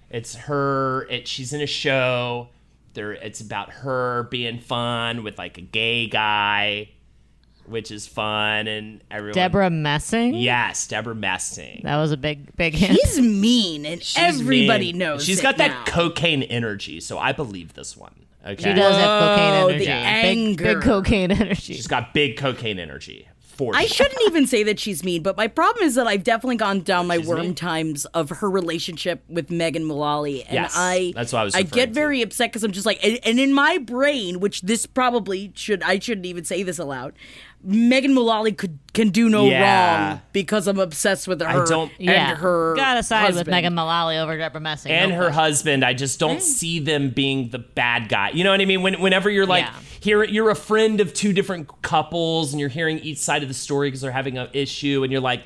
[SPEAKER 2] It's her. It, she's in a show. There, it's about her being fun with like a gay guy, which is fun, and everyone.
[SPEAKER 3] Debra Messing.
[SPEAKER 2] Yes, Debra Messing.
[SPEAKER 3] That was a big, big hint.
[SPEAKER 1] He's mean, and
[SPEAKER 2] She's
[SPEAKER 1] everybody
[SPEAKER 2] mean.
[SPEAKER 1] knows.
[SPEAKER 2] She's
[SPEAKER 1] it
[SPEAKER 2] got that
[SPEAKER 1] now.
[SPEAKER 2] cocaine energy, so I believe this one. Okay.
[SPEAKER 3] She does have cocaine
[SPEAKER 1] Whoa,
[SPEAKER 3] energy.
[SPEAKER 1] the
[SPEAKER 3] Big,
[SPEAKER 1] anger.
[SPEAKER 3] big cocaine energy.
[SPEAKER 2] She's got big cocaine energy. For
[SPEAKER 1] I
[SPEAKER 2] sure.
[SPEAKER 1] shouldn't even say that she's mean, but my problem is that I've definitely gone down my
[SPEAKER 2] She's
[SPEAKER 1] worm
[SPEAKER 2] mean.
[SPEAKER 1] times of her relationship with Megan Mullally, and
[SPEAKER 2] Yes,
[SPEAKER 1] I
[SPEAKER 2] that's what I was
[SPEAKER 1] I
[SPEAKER 2] referring
[SPEAKER 1] get
[SPEAKER 2] to.
[SPEAKER 1] very upset because I'm just like, and, and in my brain, which this probably should I shouldn't even say this aloud. Megan Mullally could can do no
[SPEAKER 2] Yeah.
[SPEAKER 1] wrong because I'm obsessed with her.
[SPEAKER 2] I don't-
[SPEAKER 1] and
[SPEAKER 3] yeah.
[SPEAKER 1] her
[SPEAKER 3] Gotta side with
[SPEAKER 1] husband.
[SPEAKER 3] Megan Mullally over Debra Messing.
[SPEAKER 2] and
[SPEAKER 3] no
[SPEAKER 2] her
[SPEAKER 3] question.
[SPEAKER 2] husband, I just don't mm. see them being the bad guy. You know what I mean? When, whenever you're like,
[SPEAKER 3] Yeah.
[SPEAKER 2] here you're a friend of two different couples, and you're hearing each side of the story because they're having an issue, and you're like,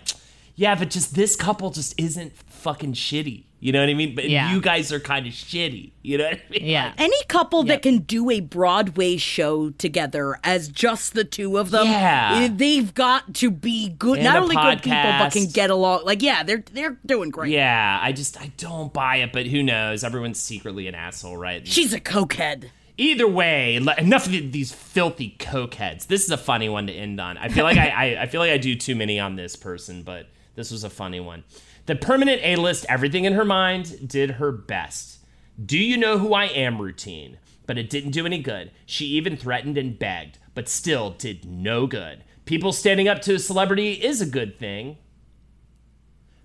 [SPEAKER 2] yeah, but just this couple just isn't fucking shitty. You know what I mean? But
[SPEAKER 3] Yeah.
[SPEAKER 2] you guys are kind of shitty. You know what I mean?
[SPEAKER 3] Yeah.
[SPEAKER 1] Any couple that can do a Broadway show together as just the two of them,
[SPEAKER 2] Yeah.
[SPEAKER 1] eh, they've got to be good.
[SPEAKER 2] And
[SPEAKER 1] not
[SPEAKER 2] a
[SPEAKER 1] only good people, but can get along. Like, yeah, they're they're doing great.
[SPEAKER 2] Yeah, I just I don't buy it, but who knows? Everyone's secretly an asshole, right?
[SPEAKER 1] She's a cokehead.
[SPEAKER 2] Either way, enough of these filthy cokeheads. This is a funny one to end on. I feel like I, I, I feel like I do too many on this person, but this was a funny one. The permanent A-list, everything in her mind, did her best. Do you know who I am routine? But it didn't do any good. She even threatened and begged, but still did no good. People standing up to a celebrity is a good thing.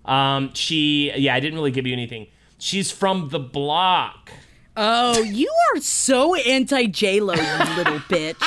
[SPEAKER 2] Um, she, yeah, I didn't really give you anything. She's from the block.
[SPEAKER 1] Oh, you are so anti J Lo, you little [laughs] bitch.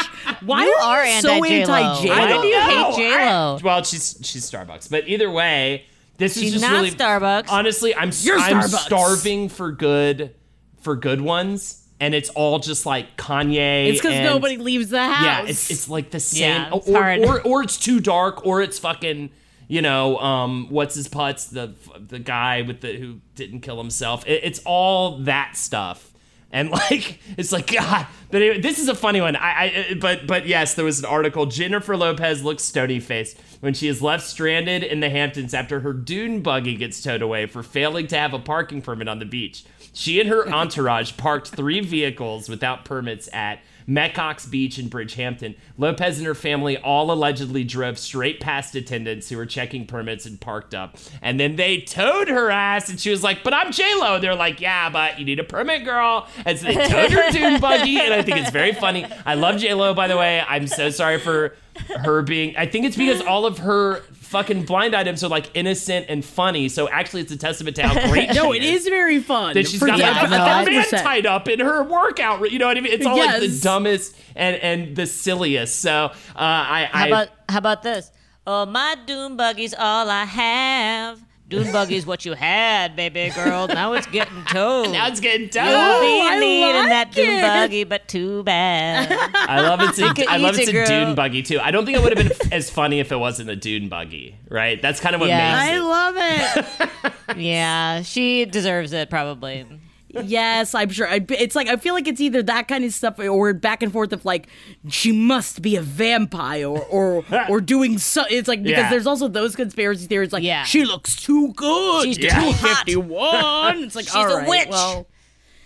[SPEAKER 1] Why
[SPEAKER 3] You
[SPEAKER 1] are
[SPEAKER 3] are
[SPEAKER 1] you so
[SPEAKER 3] anti-J-Lo. Why do you hate
[SPEAKER 2] know.
[SPEAKER 3] J-Lo?
[SPEAKER 2] Well, she's she's Starbucks, but either way, this is just
[SPEAKER 3] not
[SPEAKER 2] really
[SPEAKER 3] Starbucks.
[SPEAKER 2] Honestly, I'm
[SPEAKER 1] You're
[SPEAKER 2] I'm
[SPEAKER 1] Starbucks.
[SPEAKER 2] starving for good for good ones, and it's all just like Kanye.
[SPEAKER 1] It's because nobody leaves the house.
[SPEAKER 2] Yeah, it's it's like the same,
[SPEAKER 3] Yeah, it's
[SPEAKER 2] or,
[SPEAKER 3] hard.
[SPEAKER 2] or or it's too dark, or it's fucking. You know, um, what's his putts? The the guy with the who didn't kill himself. It, it's all that stuff, and like it's like God. But anyway, this is a funny one. I, I uh, but but yes, there was an article. Jennifer Lopez looks stony faced when she is left stranded in the Hamptons after her dune buggy gets towed away for failing to have a parking permit on the beach. She and her entourage parked three vehicles without permits at Mecox Beach in Bridgehampton. Lopez and her family all allegedly drove straight past attendants who were checking permits and parked up. And then they towed her ass, and she was like, But I'm J-Lo. They're like, Yeah, but you need a permit, girl. And so they towed her dune [laughs] buggy, and I think it's very funny. I love J-Lo, by the way. I'm so sorry for her being. I think it's because all of her fucking blind items are like innocent and funny. So actually, it's a testament to how [laughs] great
[SPEAKER 1] no,
[SPEAKER 2] she
[SPEAKER 1] it is very fun.
[SPEAKER 2] that she's
[SPEAKER 1] For-
[SPEAKER 2] got
[SPEAKER 1] yeah,
[SPEAKER 2] like a,
[SPEAKER 1] a
[SPEAKER 2] a man tied up in her workout. You know what I mean? It's all like the dumbest and and the silliest. So uh, I,
[SPEAKER 3] How about how about this? Oh, my doom buggy's all I have. Dune buggy's what you had, baby girl. Now it's getting [laughs] towed.
[SPEAKER 2] Now it's getting
[SPEAKER 3] towed.
[SPEAKER 2] You'll
[SPEAKER 3] be oh,
[SPEAKER 1] I
[SPEAKER 3] needing
[SPEAKER 1] like
[SPEAKER 3] that dune
[SPEAKER 1] it.
[SPEAKER 3] buggy, but too bad.
[SPEAKER 2] I love it's [laughs] a,
[SPEAKER 3] could
[SPEAKER 2] I love it's
[SPEAKER 3] it,
[SPEAKER 2] a dune buggy too. I don't think it would have been as funny if it wasn't a dune buggy, right? That's kind of what
[SPEAKER 3] Yeah.
[SPEAKER 2] makes
[SPEAKER 1] I
[SPEAKER 2] it.
[SPEAKER 1] love it. [laughs]
[SPEAKER 3] yeah, she deserves it probably.
[SPEAKER 1] Yes, I'm sure. I, it's like I feel like it's either that kind of stuff or back and forth of like she must be a vampire or or, [laughs] or doing so. It's like because
[SPEAKER 2] Yeah.
[SPEAKER 1] there's also those conspiracy theories like
[SPEAKER 3] Yeah.
[SPEAKER 1] she looks too good.
[SPEAKER 3] She's
[SPEAKER 1] She's
[SPEAKER 3] too hot.
[SPEAKER 1] 251. [laughs] It's like
[SPEAKER 3] She's
[SPEAKER 1] all
[SPEAKER 3] a witch.
[SPEAKER 1] Well,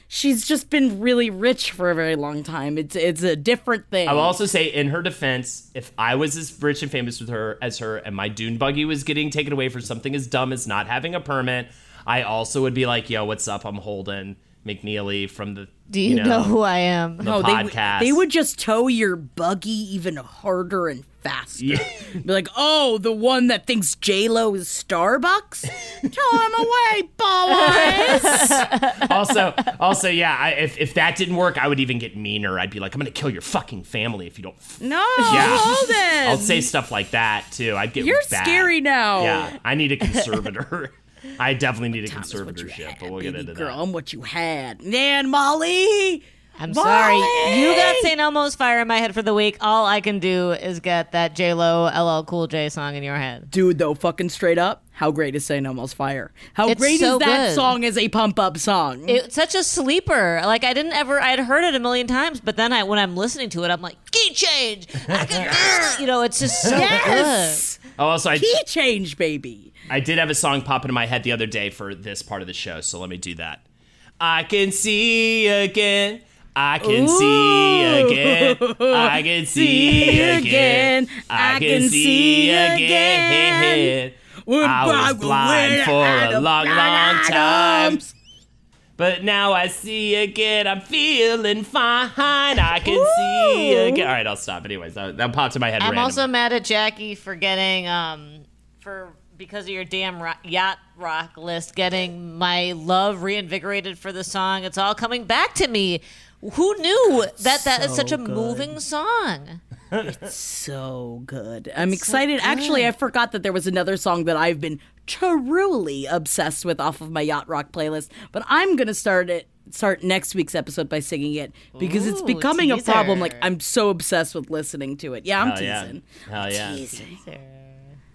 [SPEAKER 1] she's just been really rich for a very long time. It's it's a different thing.
[SPEAKER 2] I will also say, in her defense, if I was as rich and famous with her as her, and my dune buggy was getting taken away for something as dumb as not having a permit, I also would be like, "Yo, what's up? I'm Holden McNeely from the
[SPEAKER 3] Do you, know, who I am?
[SPEAKER 2] the
[SPEAKER 1] No, they, would-
[SPEAKER 2] podcast."
[SPEAKER 1] they would just tow your buggy even harder and faster.
[SPEAKER 2] Yeah.
[SPEAKER 1] Be like, oh, the one that thinks J Lo is Starbucks? Tow him away, boys. [laughs]
[SPEAKER 2] also, also, yeah. I, if if that didn't work, I would even get meaner. I'd be like, "I'm gonna kill your fucking family if you don't." F-.
[SPEAKER 1] no,
[SPEAKER 2] Yeah.
[SPEAKER 1] Holden.
[SPEAKER 2] I'll say stuff like that too. I'd get
[SPEAKER 1] You're
[SPEAKER 2] bad.
[SPEAKER 1] scary now.
[SPEAKER 2] Yeah, I need a conservator. [laughs] I definitely need a
[SPEAKER 1] Thomas,
[SPEAKER 2] conservatorship,
[SPEAKER 1] had,
[SPEAKER 2] but we'll get
[SPEAKER 1] baby
[SPEAKER 2] into
[SPEAKER 1] girl,
[SPEAKER 2] that.
[SPEAKER 1] I'm what you had. And Molly.
[SPEAKER 3] I'm sorry. You got St. Elmo's fire in my head for the week. All I can do is get that J Lo LL Cool J song in your head.
[SPEAKER 1] Dude, though, fucking straight up, how great is St. Elmo's Fire? How
[SPEAKER 3] It's
[SPEAKER 1] great
[SPEAKER 3] so
[SPEAKER 1] is that
[SPEAKER 3] good.
[SPEAKER 1] song as a pump up song?
[SPEAKER 3] It's such a sleeper. Like I didn't ever. I had heard it a million times, but then I, when I'm listening to it, I'm like, key change. I can, feel [laughs] it. you know, it's just so
[SPEAKER 1] yes.
[SPEAKER 2] Oh, also, I,
[SPEAKER 1] Key change, baby.
[SPEAKER 2] I did have a song pop into my head the other day for this part of the show, so let me do that. I can see again. I can see again. I can [laughs] see again. I can see again. I was blind for a long, long time. But now I see again. I'm feeling fine. I can see again. All right, I'll stop. Anyways, that, that popped in my head.
[SPEAKER 3] I'm
[SPEAKER 2] random.
[SPEAKER 3] also mad at Jackie for getting um for because of your damn ro- yacht rock list getting my love reinvigorated for the song. It's all coming back to me. Who knew that that is such a moving song? [laughs]
[SPEAKER 1] It's so good. I'm excited. Actually, I forgot that there was another song that I've been truly obsessed with off of my Yacht Rock playlist, but I'm going to start it start next week's episode by singing it because it's
[SPEAKER 3] Ooh,
[SPEAKER 1] becoming a problem like. I'm so obsessed with listening to it. Yeah, I'm
[SPEAKER 2] Hell yeah.
[SPEAKER 1] teasing.
[SPEAKER 2] Hell yeah.
[SPEAKER 1] Teasing.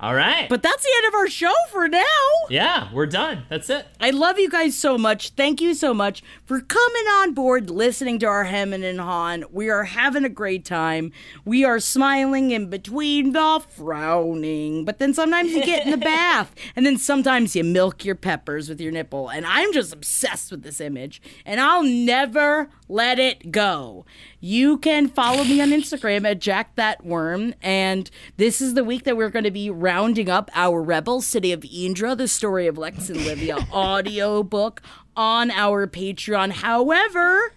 [SPEAKER 2] All right.
[SPEAKER 1] But that's the end of our show for now.
[SPEAKER 2] yeah, we're done. That's it.
[SPEAKER 1] I love you guys so much. Thank you so much for coming on board, listening to our Hemming and Han. We are having a great time. We are smiling in between the frowning. But then sometimes you get in the [laughs] bath, and then sometimes you milk your peppers with your nipple. And I'm just obsessed with this image, and I'll never let it go. You can follow me on Instagram at Jack That Worm, and this is the week that we're going to be rounding up our Rebel City of Indra, the story of Lex and Livia [laughs] audiobook on our Patreon. However,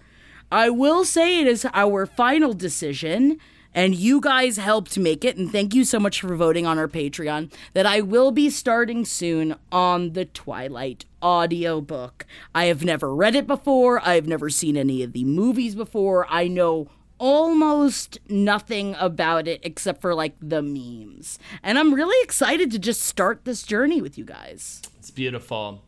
[SPEAKER 1] I will say it is our final decision. And you guys helped make it, and thank you so much for voting on our Patreon. That I will be starting soon on the Twilight audiobook. I have never read it before, I've never seen any of the movies before. I know almost nothing about it except for like the memes. And I'm really excited to just start this journey with you guys.
[SPEAKER 2] It's beautiful.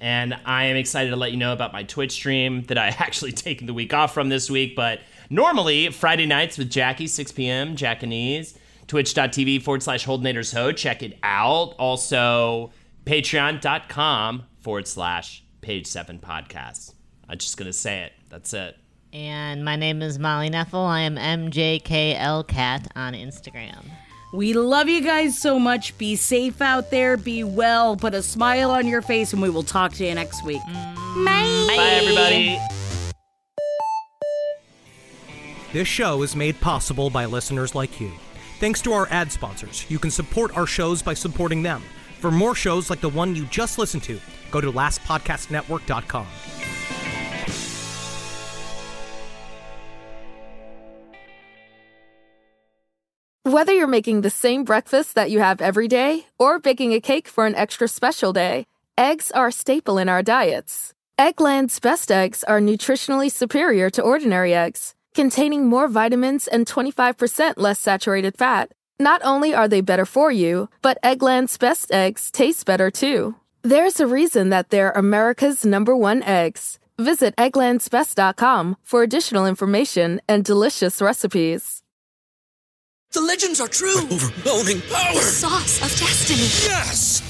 [SPEAKER 2] And I am excited to let you know about my Twitch stream that I [laughs] actually taken the week off from this week. But normally, Friday nights with Jackie, 6 p.m., Jackanese, twitch.tv forward slash Holdenators Ho. Check it out. Also, patreon.com forward slash page seven podcast. I'm just going to say it. That's it.
[SPEAKER 3] And my name is Molly Knefel. I am MJKLCat on Instagram.
[SPEAKER 1] We love you guys so much. Be safe out there, be well, put a smile on your face, and we will talk to you next week. Mm. Bye.
[SPEAKER 2] Bye, everybody.
[SPEAKER 5] This show is made possible by listeners like you. Thanks to our ad sponsors, you can support our shows by supporting them. For more shows like the one you just listened to, go to lastpodcastnetwork.com.
[SPEAKER 6] Whether you're making the same breakfast that you have every day or baking a cake for an extra special day, eggs are a staple in our diets. Eggland's best eggs are nutritionally superior to ordinary eggs, containing more vitamins and 25% less saturated fat. Not only are they better for you, but Eggland's best eggs taste better too. There's a reason that they're America's number one eggs. Visit egglandsbest.com for additional information and delicious recipes.
[SPEAKER 7] The legends are true. overwhelming power!
[SPEAKER 8] The sauce of destiny.
[SPEAKER 9] Yes!